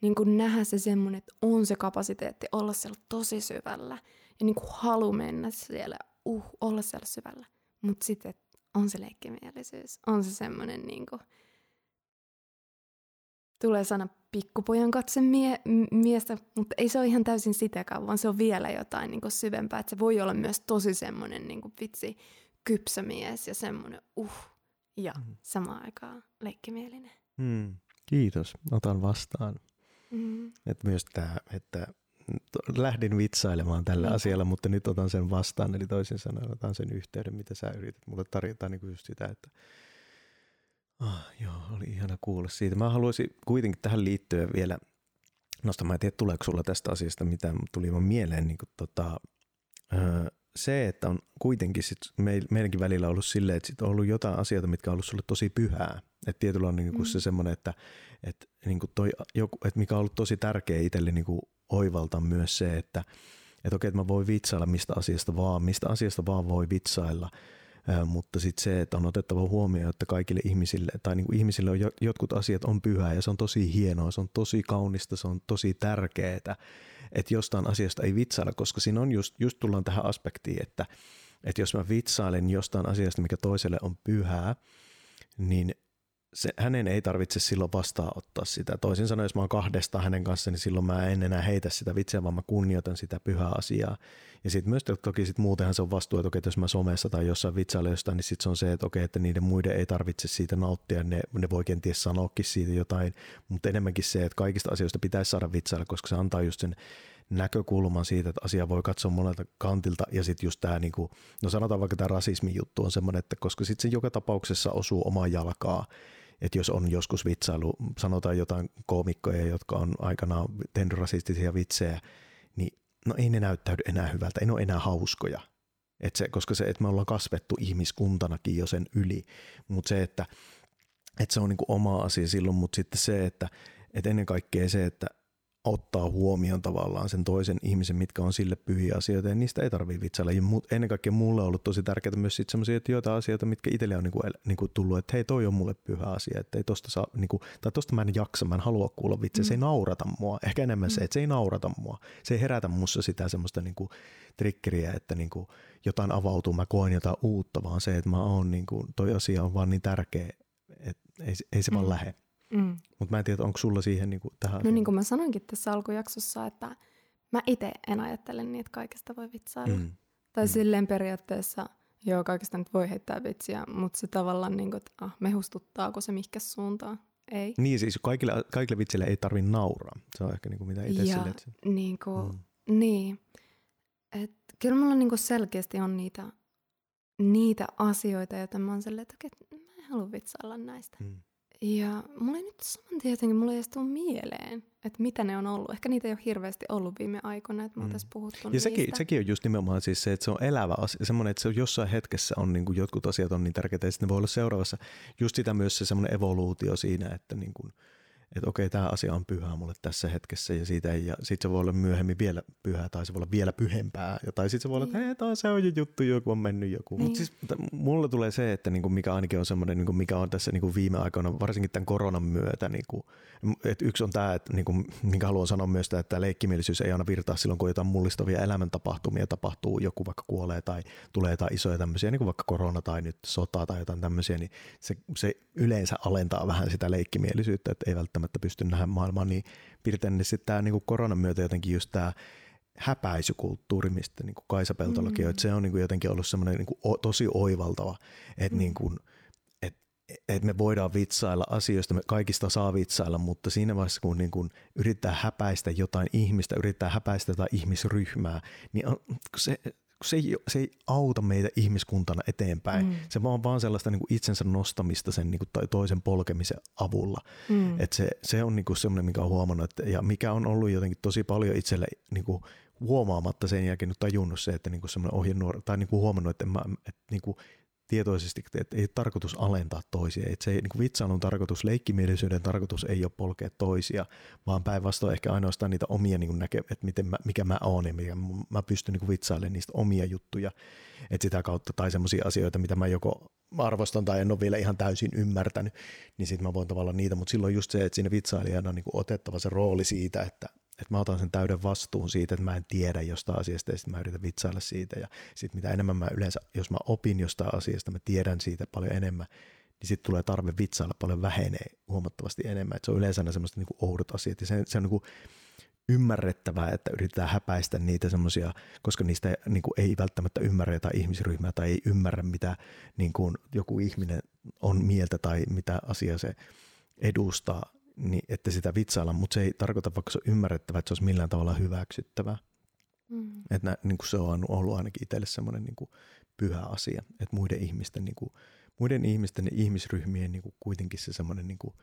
Speaker 2: Niin kuin nähdä se semmoinen, että on se kapasiteetti olla siellä tosi syvällä. Ja niin kuin halu mennä siellä, uh, olla siellä syvällä. Mutta sitten on se leikkimielisyys, on se semmoinen niin kuin, tulee sana pikkupojan katse mie- miestä, mutta ei se ole ihan täysin sitäkään, vaan se on vielä jotain niin kuin syvempää. Että se voi olla myös tosi semmoinen niin kuin vitsi kypsä mies ja semmoinen uh, ja
Speaker 1: Mhm.
Speaker 2: samaan aikaan leikkimielinen.
Speaker 1: Mm. Kiitos, otan vastaan.
Speaker 2: Mm.
Speaker 1: Et myös tämä, että lähdin vitsailemaan tällä
Speaker 2: Niinpä.
Speaker 1: asialla, mutta nyt otan sen vastaan, eli toisin sanoen otan sen yhteyden, mitä sä yrität mulle tarjota, niin kuin just sitä, että ah, joo, oli ihana kuulla siitä. Mä haluaisin kuitenkin tähän liittyen vielä nostaa, mä en tiedä tuleeko sulla tästä asiasta mitään, mutta tuli vaan mieleen niin kuin, tota, öö, se, että on kuitenkin sit meil, meidänkin välillä ollut silleen, että sit on ollut jotain asioita, mitkä on ollut sulle tosi pyhää. Että tietyllä on niin kuin
Speaker 2: Mm.
Speaker 1: se semmoinen, että, että, niin kuin toi, joku, että mikä on ollut tosi tärkeä itselle niin kuin oivalta myös se, että, että okei, että mä voin vitsailla mistä asiasta vaan, mistä asiasta vaan voi vitsailla. Mutta sitten se, että on otettava huomioon, että kaikille ihmisille tai niin kuin ihmisille on jotkut asiat on pyhää ja se on tosi hienoa, se on tosi kaunista, se on tosi tärkeää, että jostain asiasta ei vitsailla, koska siinä on just, just tullaan tähän aspektiin, että, että jos mä vitsailen jostain asiasta, mikä toiselle on pyhää, niin se, hänen ei tarvitse silloin vastaanottaa sitä. Toisin sanoen, jos mä oon kahdesta hänen kanssa, niin silloin mä en enää heitä sitä vitsiä, vaan mä kunnioitan sitä pyhää asiaa. Ja sitten myös toki sit muutenhan se on vastuu, että, jos mä somessa tai jossain vitsailla jostain, niin sitten se on se, että okei, että niiden muiden ei tarvitse siitä nauttia, ne, ne voi kenties sanoakin siitä jotain, mutta enemmänkin se, että kaikista asioista pitäisi saada vitsailla, koska se antaa just sen näkökulman siitä, että asia voi katsoa monelta kantilta ja sitten just tämä, niinku, no sanotaan vaikka tämä rasismin juttu on semmoinen, että koska sitten se joka tapauksessa osuu omaan jalkaa, että jos on joskus vitsailu, sanotaan jotain koomikkoja, jotka on aikanaan tehnyt rasistisia vitsejä, niin no ei ne näyttäydy enää hyvältä, ei ne ole enää hauskoja. Et se, koska se, että me ollaan kasvettu ihmiskuntanakin jo sen yli, mutta se, että, että se on niinku oma asia silloin, mutta sitten se, että, että ennen kaikkea se, että ottaa huomioon tavallaan sen toisen ihmisen, mitkä on sille pyhiä asioita, ja niistä ei tarvitse vitsailla. Ja ennen kaikkea mulle on ollut tosi tärkeää myös sitten sellaisia, että joita asioita, mitkä itselle on niinku, niinku tullut, että hei, toi on mulle pyhä asia, että ei tosta saa, niinku, tai tosta mä en jaksa, mä en halua kuulla vitsi, mm. se ei mm. naurata mua. Ehkä enemmän mm. se, että se ei naurata mua. Se ei herätä mussa sitä semmoista niinku, trikkeriä, että niinku, jotain avautuu, mä koen jotain uutta, vaan se, että mä oon, niinku, toi asia on vaan niin tärkeä, että ei, ei se mm. vaan lähde. Mm. Mutta mä en tiedä, onko sulla siihen niin kuin, tähän
Speaker 2: No niin kuin mä sanoinkin tässä alkujaksossa, että mä itse en ajattele niin, että kaikesta voi vitsailla. Mm. Tai mm. silleen periaatteessa, joo, kaikesta nyt voi heittää vitsiä, mutta se tavallaan, niin kuin, että ah, mehustuttaako se mihinkä suuntaan. Ei.
Speaker 1: Niin siis kaikille, kaikille vitsille ei tarvitse nauraa. Se on ehkä niin kuin mitä itse ja,
Speaker 2: sille, niin, kuin, mm. niin. Et, kyllä mulla niin kuin selkeästi on niitä, niitä asioita, joita mä oon silleen, että okei, mä en halua vitsailla näistä. Mm. Ja mulla ei nyt saman tietenkin, mulla ei edes tule mieleen, että mitä ne on ollut. Ehkä niitä ei ole hirveästi ollut viime aikoina, että me mm. puhuttu Ja
Speaker 1: niistä. sekin, sekin on just nimenomaan siis se, että se on elävä asia, semmoinen, että se on jossain hetkessä on niin kuin jotkut asiat on niin tärkeitä, ja sitten ne voi olla seuraavassa just sitä myös se semmoinen evoluutio siinä, että niin kuin – että okei, tämä asia on pyhä mulle tässä hetkessä ja siitä ei, ja sit se voi olla myöhemmin vielä pyhää tai se voi olla vielä pyhempää. Ja, tai sitten se voi olla, että niin. hei, taas se on jo juttu, joku on mennyt joku. Niin. Mutta siis mulle tulee se, että niinku mikä ainakin on semmoinen, niinku mikä on tässä niinku viime aikoina, varsinkin tämän koronan myötä, niinku, että yksi on tämä, että niinku, minkä haluan sanoa myös, että tämä leikkimielisyys ei aina virtaa silloin, kun jotain mullistavia elämäntapahtumia tapahtuu, joku vaikka kuolee tai tulee jotain isoja tämmöisiä, niin kuin vaikka korona tai nyt sota tai jotain tämmöisiä, niin se, se yleensä alentaa vähän sitä leikkimielisyyttä, että ei välttämättä välttämättä pysty nähdä maailmaa niin piirtein, niin sitten tämä niin koronan myötä jotenkin just tämä häpäisykulttuuri, mistä niin kuin Kaisa Peltolakin mm. että se on niin kuin jotenkin ollut semmoinen niin kuin tosi oivaltava, että mm. niin kuin, et, et me voidaan vitsailla asioista, me kaikista saa vitsailla, mutta siinä vaiheessa, kun niin kuin yrittää häpäistä jotain ihmistä, yrittää häpäistä jotain ihmisryhmää, niin on, se, se ei, se ei auta meitä ihmiskuntana eteenpäin. Mm. Se vaan vaan sellaista niin kuin itsensä nostamista sen niin kuin, tai toisen polkemisen avulla. Mm. Et se, se on niin kuin semmoinen, mikä on huomannut, että, ja mikä on ollut jotenkin tosi paljon itselle niin kuin, huomaamatta sen jälkeen nyt tajunnut se, että niin kuin semmoinen ohjenuora, tai niin kuin huomannut, että, mä, että niin kuin, tietoisesti, että ei tarkoitus alentaa toisia. Että se ei, niin vitsailun tarkoitus, leikkimielisyyden tarkoitus ei ole polkea toisia, vaan päinvastoin ehkä ainoastaan niitä omia niin näke, että miten mä, mikä mä oon ja mikä mä pystyn niin vitsailemaan niistä omia juttuja. Että sitä kautta, tai semmoisia asioita, mitä mä joko arvostan tai en ole vielä ihan täysin ymmärtänyt, niin sitten mä voin tavallaan niitä, mutta silloin just se, että siinä vitsailijana on niin otettava se rooli siitä, että, että mä otan sen täyden vastuun siitä, että mä en tiedä jostain asiasta ja sitten mä yritän vitsailla siitä. Ja sitten mitä enemmän mä yleensä, jos mä opin jostain asiasta, mä tiedän siitä paljon enemmän, niin sitten tulee tarve vitsailla paljon vähenee huomattavasti enemmän. Et se on yleensä aina semmoista niin oudot asiat. Ja se, se on niin kuin ymmärrettävää, että yritetään häpäistä niitä semmoisia, koska niistä niin ei välttämättä ymmärrä jotain ihmisryhmää tai ei ymmärrä, mitä niin kuin joku ihminen on mieltä tai mitä asia se edustaa niin että sitä vitsailla, mutta se ei tarkoita, vaikka se on ymmärrettävä, että se olisi millään tavalla hyväksyttävä. Mm. Että niin kuin se on ollut ainakin itselle semmoinen niin kuin pyhä asia, että muiden ihmisten, niin kuin, muiden ihmisten ja ihmisryhmien niin kuin kuitenkin se semmoinen niin kuin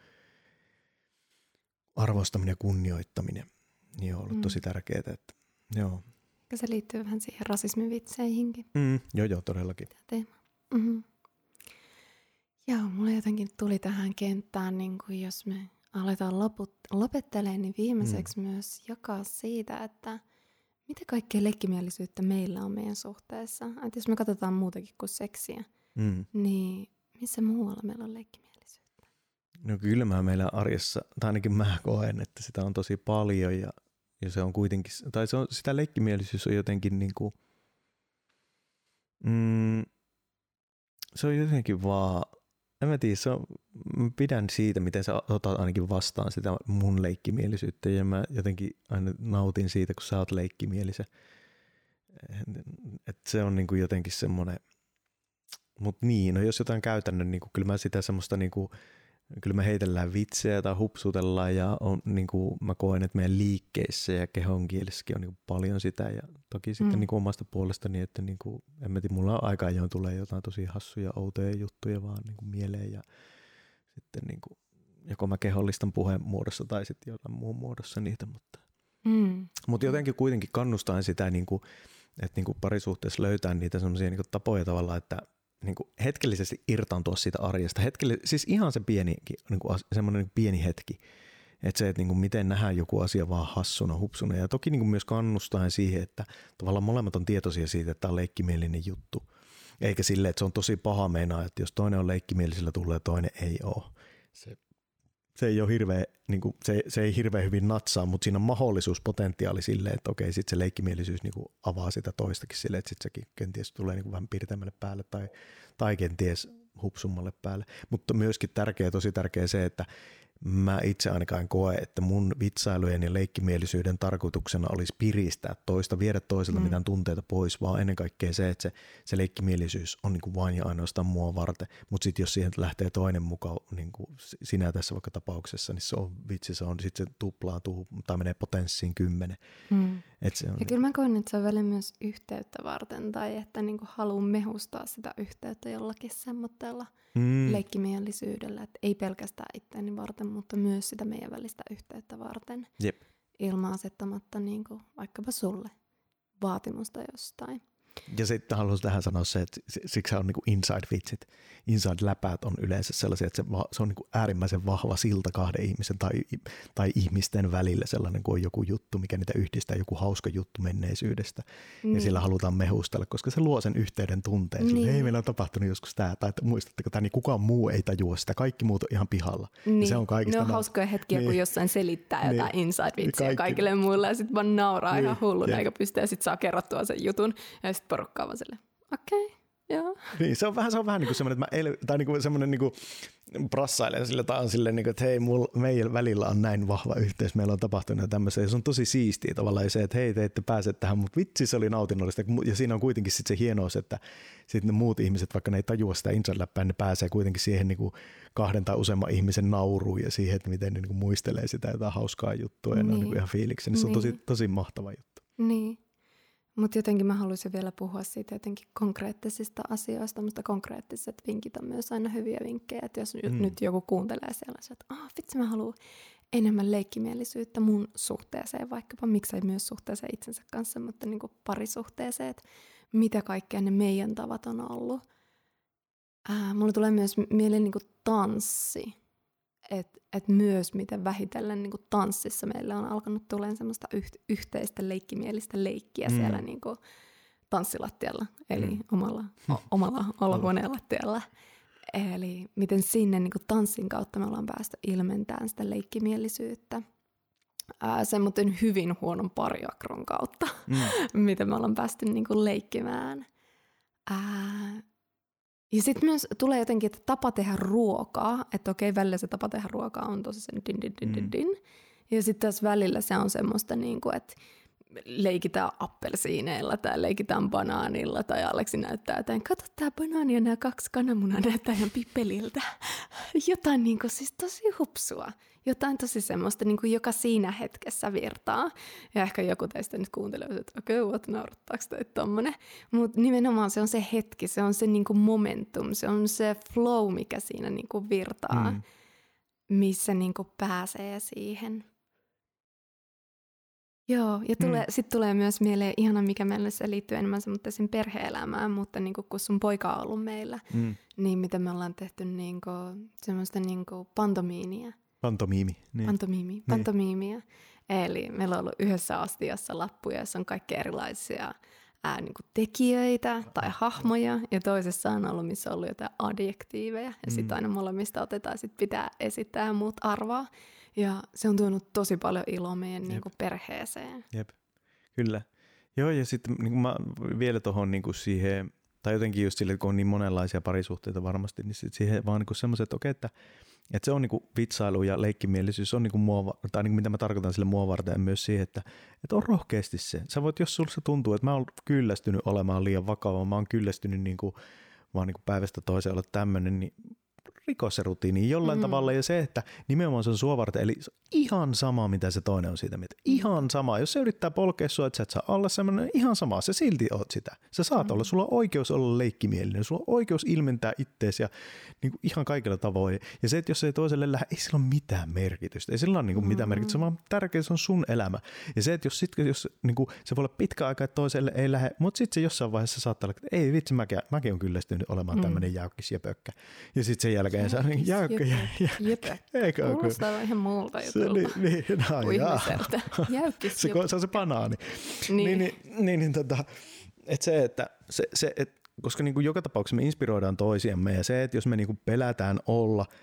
Speaker 1: arvostaminen ja kunnioittaminen niin on ollut mm. tosi tärkeää. Että, joo.
Speaker 2: Ja se liittyy vähän siihen rasismivitseihinkin.
Speaker 1: Mm, joo, joo, todellakin.
Speaker 2: Mm-hmm. Joo, mulle jotenkin tuli tähän kenttään, niin kuin jos me aletaan loput, lopettelemaan, niin viimeiseksi mm. myös jakaa siitä, että mitä kaikkea leikkimielisyyttä meillä on meidän suhteessa. Että jos me katsotaan muutakin kuin seksiä,
Speaker 1: Mm.
Speaker 2: niin missä muualla meillä on leikkimielisyyttä?
Speaker 1: No kyllä mä meillä arjessa, tai ainakin mä koen, että sitä on tosi paljon ja, ja se on kuitenkin, tai se on, sitä leikkimielisyys on jotenkin niin kuin, mm, se on jotenkin vaan, en mä tiedä, se on, mä pidän siitä, miten sä otat ainakin vastaan sitä mun leikkimielisyyttä ja mä jotenkin aina nautin siitä, kun sä oot leikkimielisen. Et se on niin kuin jotenkin semmoinen, mutta niin, no jos jotain käytännön, niin kyllä mä sitä semmoista niin kuin, kyllä me heitellään vitsejä tai hupsutellaan ja on, niin kuin mä koen, että meidän liikkeissä ja kehon on niin kuin paljon sitä ja toki sitten mm. niin kuin omasta puolestani, että niin kuin, en mä tiedä, mulla on aika ajoin tulee jotain tosi hassuja, outoja juttuja vaan niin kuin mieleen ja sitten niin kuin, joko mä kehollistan puheen muodossa tai sitten jollain muun muodossa niitä, mutta,
Speaker 2: Mm.
Speaker 1: mutta jotenkin kuitenkin kannustan sitä, niin kuin, että niin kuin parisuhteessa löytää niitä semmoisia niin tapoja tavallaan, että niin kuin hetkellisesti irtaantua siitä arjesta. Hetkelle, siis ihan se pieni, niin kuin semmoinen pieni hetki. Että se, että niin kuin miten nähdään joku asia vaan hassuna, hupsuna. Ja toki niin kuin myös kannustaen siihen, että tavallaan molemmat on tietoisia siitä, että tämä on leikkimielinen juttu. Eikä sille, että se on tosi paha meinaa, että jos toinen on leikkimielisellä tulee toinen ei ole. Se, se ei ole hirveä, niin kuin, se, se, ei hirveän hyvin natsaa, mutta siinä on mahdollisuus, potentiaali sille, että okei, sitten se leikkimielisyys niin kuin avaa sitä toistakin sille, että sitten sekin kenties tulee niin kuin vähän pirteämmälle päälle tai, tai kenties hupsummalle päälle. Mutta myöskin tärkeä, tosi tärkeä se, että mä itse ainakaan koe, että mun vitsailujen ja leikkimielisyyden tarkoituksena olisi piristää toista, viedä toiselta mm. mitään tunteita pois, vaan ennen kaikkea se, että se, se leikkimielisyys on niin kuin vain ja ainoastaan mua varten. Mutta sitten jos siihen lähtee toinen mukaan, niin kuin sinä tässä vaikka tapauksessa, niin se on vitsi, se on sitten se tuplaantuu tai menee potenssiin kymmenen.
Speaker 2: Mm.
Speaker 1: Et se on,
Speaker 2: Ja kyllä mä koen, että se on välillä myös yhteyttä varten tai että niinku haluan mehustaa sitä yhteyttä jollakin semmoitteella
Speaker 1: mm,
Speaker 2: leikkimielisyydellä. Että ei pelkästään itseäni varten, mutta myös sitä meidän välistä yhteyttä varten.
Speaker 1: Jep.
Speaker 2: Ilman asettamatta niinku vaikkapa sulle vaatimusta jostain.
Speaker 1: Ja sitten haluaisin tähän sanoa se, että si- siksi on niinku inside-vitsit. Inside-läpäät on yleensä sellaisia, että se, se on niinku äärimmäisen vahva silta kahden ihmisen tai, tai ihmisten välillä sellainen, kun on joku juttu, mikä niitä yhdistää, joku hauska juttu menneisyydestä.
Speaker 2: Niin.
Speaker 1: Ja sillä halutaan mehustella, koska se luo sen yhteyden tunteen. Niin.
Speaker 2: Niin.
Speaker 1: Hei, meillä on tapahtunut joskus tämä, tai että muistatteko tämä, niin kukaan muu ei tajua sitä. Kaikki muut on ihan pihalla.
Speaker 2: Niin.
Speaker 1: se on kaikista
Speaker 2: ne on hauskoja hetkiä,
Speaker 1: Niin.
Speaker 2: kun jossain selittää
Speaker 1: Niin.
Speaker 2: jotain inside-vitsiä
Speaker 1: Kaikki.
Speaker 2: kaikille muille ja sitten vaan nauraa
Speaker 1: Niin.
Speaker 2: ihan hulluna eikä pysty ja sitten saa kerrottua sen jutun ja sitten porukkaa vaan silleen, okei, okay, joo.
Speaker 1: Niin, se on vähän, se on vähän niin kuin semmoinen, että mä el, tai niin kuin semmoinen niin kuin brassailen sille, tai on silleen, niin kuin, että hei, mul, meidän välillä on näin vahva yhteys, meillä on tapahtunut tämmöistä, ja se on tosi siistiä tavallaan se, että hei, te ette pääse tähän, mutta vitsi se oli nautinnollista, ja siinä on kuitenkin sitten se hienous, että sitten ne muut ihmiset, vaikka ne ei tajua sitä inside ne pääsee kuitenkin siihen niin kuin kahden tai useamman ihmisen nauruun ja siihen, että miten ne niin kuin muistelee sitä jotain hauskaa juttua, ja ne on
Speaker 2: Niin.
Speaker 1: niin kuin ihan fiiliksi, niin se on tosi,
Speaker 2: Niin.
Speaker 1: tosi mahtava juttu.
Speaker 2: Niin. Mutta jotenkin mä haluaisin vielä puhua siitä jotenkin konkreettisista asioista, mutta konkreettiset vinkit on myös aina hyviä vinkkejä. Että jos
Speaker 1: Mm.
Speaker 2: nyt joku kuuntelee siellä, että ah, vitsi mä haluan enemmän leikkimielisyyttä mun suhteeseen, vaikkapa miksei myös suhteeseen itsensä kanssa, mutta niin kuin parisuhteeseen, että mitä kaikkea ne meidän tavat on ollut. Ää, mulle tulee myös mieleen niin kuin tanssi. Että et myös miten vähitellen niin kuin tanssissa meillä on alkanut tulemaan semmoista yht, yhteistä leikkimielistä leikkiä
Speaker 1: Mm.
Speaker 2: siellä niin kuin tanssilattialla, eli
Speaker 1: Mm.
Speaker 2: mm. omalla, o, omalla olohuoneen lattialla. Eli miten sinne niin kuin tanssin kautta me ollaan päästy ilmentämään sitä leikkimielisyyttä. Ää, semmoinen hyvin huonon pariakron kautta,
Speaker 1: Mm.
Speaker 2: miten me ollaan päästy niin kuin leikkimään. Ää, ja sitten myös tulee jotenkin, että tapa tehdä ruokaa, että okei, välillä se tapa tehdä ruokaa on tosi sen din din din
Speaker 1: Mm.
Speaker 2: din din. Ja sitten taas välillä se on semmoista, niin kuin, että leikitään appelsiineilla tai leikitään banaanilla tai Aleksi näyttää jotain, kato tää banaani ja nämä kaksi kananmunaa näyttää ihan pippeliltä. Jotain niin kuin, siis tosi hupsua. Jotain tosi semmoista, niin kuin, joka siinä hetkessä virtaa. Ja ehkä joku teistä nyt kuuntelee, että okei, okay, what, naurattaako tommonen. Mutta nimenomaan se on se hetki, se on se niin kuin momentum, se on se flow, mikä siinä niin kuin virtaa,
Speaker 1: Mm.
Speaker 2: missä niin kuin pääsee siihen. Joo, ja tulee, mm. sitten tulee myös mieleen ihana, mikä meillä se liittyy enemmän semmoisen perhe-elämään, mutta niin kuin, kun sun poika on ollut meillä,
Speaker 1: Mm.
Speaker 2: niin miten me ollaan tehty niin kuin, semmoista niin kuin pantomiinia,
Speaker 1: Pantomiimi. Niin.
Speaker 2: pantomiimi, pantomiimia. Eli meillä on ollut yhdessä astiassa lappuja, jossa on kaikki erilaisia ää, niin kuin tekijöitä tai hahmoja, ja toisessa on ollut, missä on ollut jotain adjektiiveja, ja mm. sitten aina molemmista otetaan, sit pitää esittää ja muut arvaa. Ja se on tuonut tosi paljon iloa meidän niin kuin perheeseen.
Speaker 1: Jep, kyllä. Joo, ja sitten niin mä vielä tuohon niin siihen, tai jotenkin just sille, kun on niin monenlaisia parisuhteita varmasti, niin sit siihen vaan niin semmoiset, että okei, että että se on niinku vitsailu ja leikkimielisyys on niinku mua, tai niinku mitä mä tarkoitan sille mua varten myös siihen, että, että on rohkeasti se. Sä voit, jos sulla se tuntuu, että mä oon kyllästynyt olemaan liian vakava, mä oon kyllästynyt niinku, vaan niinku päivästä toiseen olla tämmöinen, niin rikosrutiiniin jollain mm. tavalla ja se, että nimenomaan se on sua varten, eli ihan sama mitä se toinen on siitä mieltä. Ihan sama. Jos se yrittää polkea sua, että sä et saa olla semmoinen, ihan sama. Se silti oot sitä. Sä saat mm. olla, sulla on oikeus olla leikkimielinen, sulla on oikeus ilmentää itteesi ja niin kuin ihan kaikilla tavoin. Ja se, että jos ei toiselle lähde, ei sillä ole mitään merkitystä. Ei sillä ole niin kuin mitään mm. merkitystä, vaan tärkeää se on sun elämä. Ja se, että jos, sit, jos niin kuin, se voi olla pitkä aika, että toiselle ei lähde, mutta sitten se jossain vaiheessa saattaa olla, että ei vitsi, mäkin, mäkin on kyllästynyt olemaan mm. tämmöinen jäykkis ja pökkä. Ja sitten sen jälkeen se on jäykkä.
Speaker 2: Jäykkä. Eikö Kuulostaa ihan muulta jutulta.
Speaker 1: Niin, niin, no,
Speaker 2: ihmiseltä.
Speaker 1: Jäykkis se, se on se banaani. Niin. Niin, niin, niin, niin tota, että se, että se, se, et, koska niin kuin joka tapauksessa me inspiroidaan toisiamme ja se, että jos me niin kuin pelätään olla –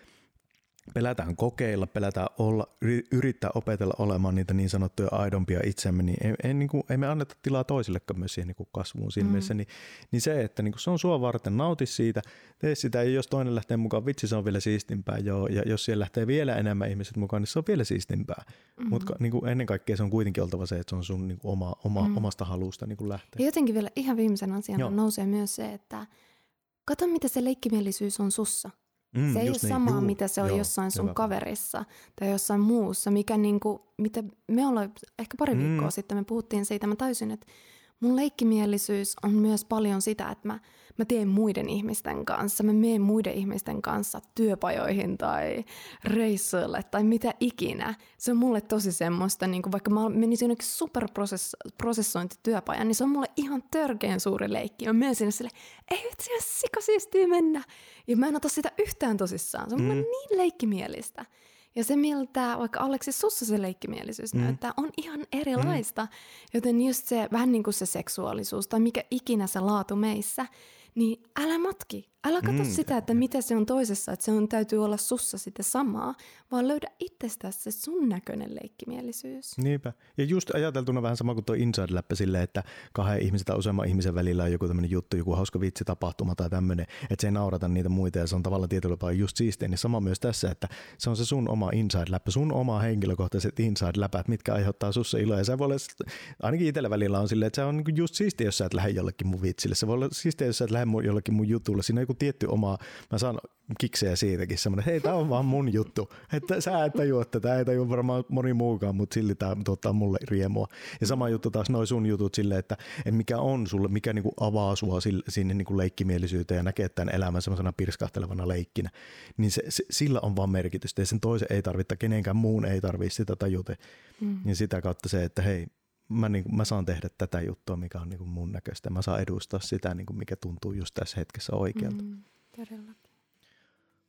Speaker 1: pelätään kokeilla, pelätään olla, yrittää opetella olemaan niitä niin sanottuja aidompia itsemme, niin ei, ei, niin kuin, ei me anneta tilaa toisillekaan myös siihen niin kuin kasvuun siinä mm. mielessä. Niin, niin se, että niin kuin se on sua varten, nauti siitä, tee sitä, ja jos toinen lähtee mukaan, vitsi se on vielä siistimpää, joo, ja jos siellä lähtee vielä enemmän ihmiset mukaan, niin se on vielä siistimpää. Mm-hmm. Mutta niin kuin ennen kaikkea se on kuitenkin oltava se, että se on sun niin kuin oma, oma, mm. omasta halusta niin kuin lähteä.
Speaker 2: Ja jotenkin vielä ihan viimeisen asian nousee myös se, että kato mitä se leikkimielisyys on sussa. Mm, se ei ole niin. samaa, Juu, mitä se on joo, jossain sun hyvä. kaverissa tai jossain muussa, mikä niinku, mitä me ollaan, ehkä pari mm. viikkoa sitten me puhuttiin siitä, mä täysin, että mun leikkimielisyys on myös paljon sitä, että mä mä teen muiden ihmisten kanssa, mä menen muiden ihmisten kanssa työpajoihin tai reissuille tai mitä ikinä. Se on mulle tosi semmoista, niin kuin vaikka mä menisin jonnekin superprosessointityöpajan, niin se on mulle ihan törkeän suuri leikki. Mä menen sinne sille, ei vitsi, sikasiistiä mennä. Ja mä en ota sitä yhtään tosissaan. Se on mm. mulle niin leikkimielistä. Ja se, miltä vaikka Aleksis sussa se leikkimielisyys mm. näyttää, on ihan erilaista. Mm. Joten just se, vähän niin kuin se seksuaalisuus tai mikä ikinä se laatu meissä, niin älä matki. Älä katso mm. sitä, että mitä se on toisessa, että se on, täytyy olla sussa sitten samaa, vaan löydä itsestäsi se sun näköinen leikkimielisyys.
Speaker 1: Niinpä. Ja just ajateltuna vähän sama kuin tuo inside-läppä silleen, että kahden ihmisen tai useamman ihmisen välillä on joku tämmöinen juttu, joku hauska vitsi tapahtuma tai tämmöinen, että se ei naurata niitä muita ja se on tavallaan tietyllä tavalla just siistiä. Niin sama myös tässä, että se on se sun oma inside-läppä, sun oma henkilökohtaiset inside-läpät, mitkä aiheuttaa sussa iloa. Ja se voi olla, ainakin itsellä välillä on silleen, että se on niinku just siistiä, jos sä et lähde jollekin mun vitsille. Se voi olla siistiä, jos sä et lähde jollekin mun jutulle. Siinä joku tietty oma, mä saan kiksejä siitäkin, semmoinen, hei, tämä on vaan mun juttu. Että sä et tajua tätä, ei tajua varmaan moni muukaan, mutta silti tämä tuottaa mulle riemua. Ja sama juttu taas noin sun jutut silleen, että, että mikä on sulle, mikä niinku avaa sua sille, sinne niinku leikkimielisyyteen ja näkee tämän elämän semmoisena pirskahtelevana leikkinä, niin se, se, sillä on vaan merkitystä. Ja sen toisen ei tarvitse, kenenkään muun ei tarvitse sitä tajuta. Mm. Niin sitä kautta se, että hei, mä, niin kuin, mä saan tehdä tätä juttua, mikä on niin kuin mun näköistä. Mä saan edustaa sitä, niin kuin mikä tuntuu just tässä hetkessä oikealta. Mm,
Speaker 2: todellakin.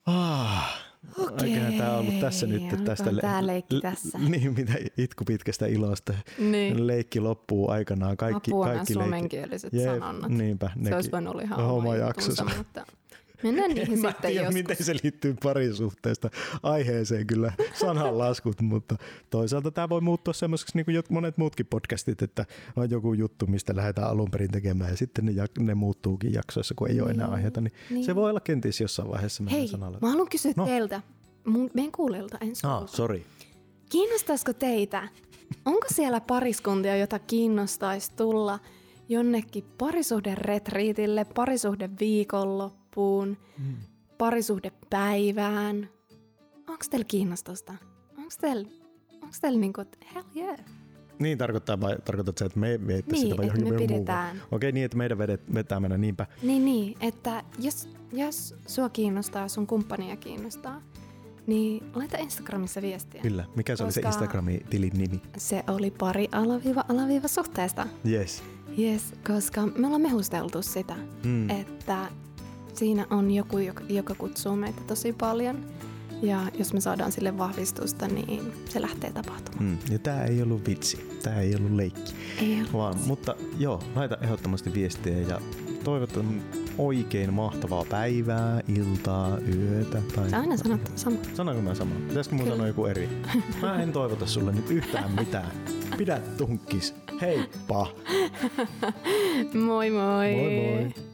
Speaker 1: Ah, Okei. Oikein tämä on ollut tässä nyt.
Speaker 2: Että tästä le- tämä leikki tässä.
Speaker 1: Niin, mitä itku pitkästä ilosta. Niin. Leikki loppuu aikanaan. Kaikki,
Speaker 2: Apua
Speaker 1: kaikki
Speaker 2: suomenkieliset leikki. sanonnat.
Speaker 1: Niinpä.
Speaker 2: Se olisi voinut olla ihan oma jaksossa. Mutta Mennään niihin en sitten tiedä,
Speaker 1: joskus. miten se liittyy parisuhteesta aiheeseen kyllä sananlaskut, mutta toisaalta tämä voi muuttua semmoiseksi niin kuin monet muutkin podcastit, että on joku juttu, mistä lähdetään alun perin tekemään ja sitten ne, ne muuttuukin jaksoissa, kun ei niin. ole enää aiheita, niin, niin se voi olla kenties jossain vaiheessa
Speaker 2: Hei,
Speaker 1: sanalla.
Speaker 2: mä haluan kysyä no. teiltä, mun, meidän kuulijoilta ensi
Speaker 1: ah, sorry.
Speaker 2: Kiinnostaisiko teitä, onko siellä pariskuntia, jota kiinnostaisi tulla jonnekin parisuhderetriitille, parisuhdeviikolla, loppuun, mm. parisuhdepäivään. Onko teillä kiinnostusta? Onko teillä, onko teillä niinku, hell yeah?
Speaker 1: Niin tarkoittaa vai tarkoitat se, että me viettäisiin
Speaker 2: niin,
Speaker 1: sitä vai
Speaker 2: johonkin me pidetään.
Speaker 1: Muuhun. Okei, niin että meidän vedet, vetää mennä niinpä.
Speaker 2: Niin, niin, että jos, jos sua kiinnostaa, sun kumppania kiinnostaa, niin laita Instagramissa viestiä.
Speaker 1: Kyllä. Mikä se oli se Instagramin tilin nimi?
Speaker 2: Se oli pari alaviiva alaviiva suhteesta.
Speaker 1: Yes.
Speaker 2: Yes, koska me ollaan mehusteltu sitä, mm. että siinä on joku, joka, kutsuu meitä tosi paljon. Ja jos me saadaan sille vahvistusta, niin se lähtee tapahtumaan.
Speaker 1: Mm. Ja tää ei ollut vitsi, tää ei ollut leikki.
Speaker 2: Ei ollut
Speaker 1: Vaan, mutta joo, laita ehdottomasti viestiä ja toivotan oikein mahtavaa päivää, iltaa, yötä. Tai...
Speaker 2: Sä aina sanot sama.
Speaker 1: Sanonko mä sama? Pitäisikö mun sanoa joku eri? Mä en toivota sulle nyt yhtään mitään. Pidä tunkkis. Heippa!
Speaker 2: Moi moi!
Speaker 1: Moi moi!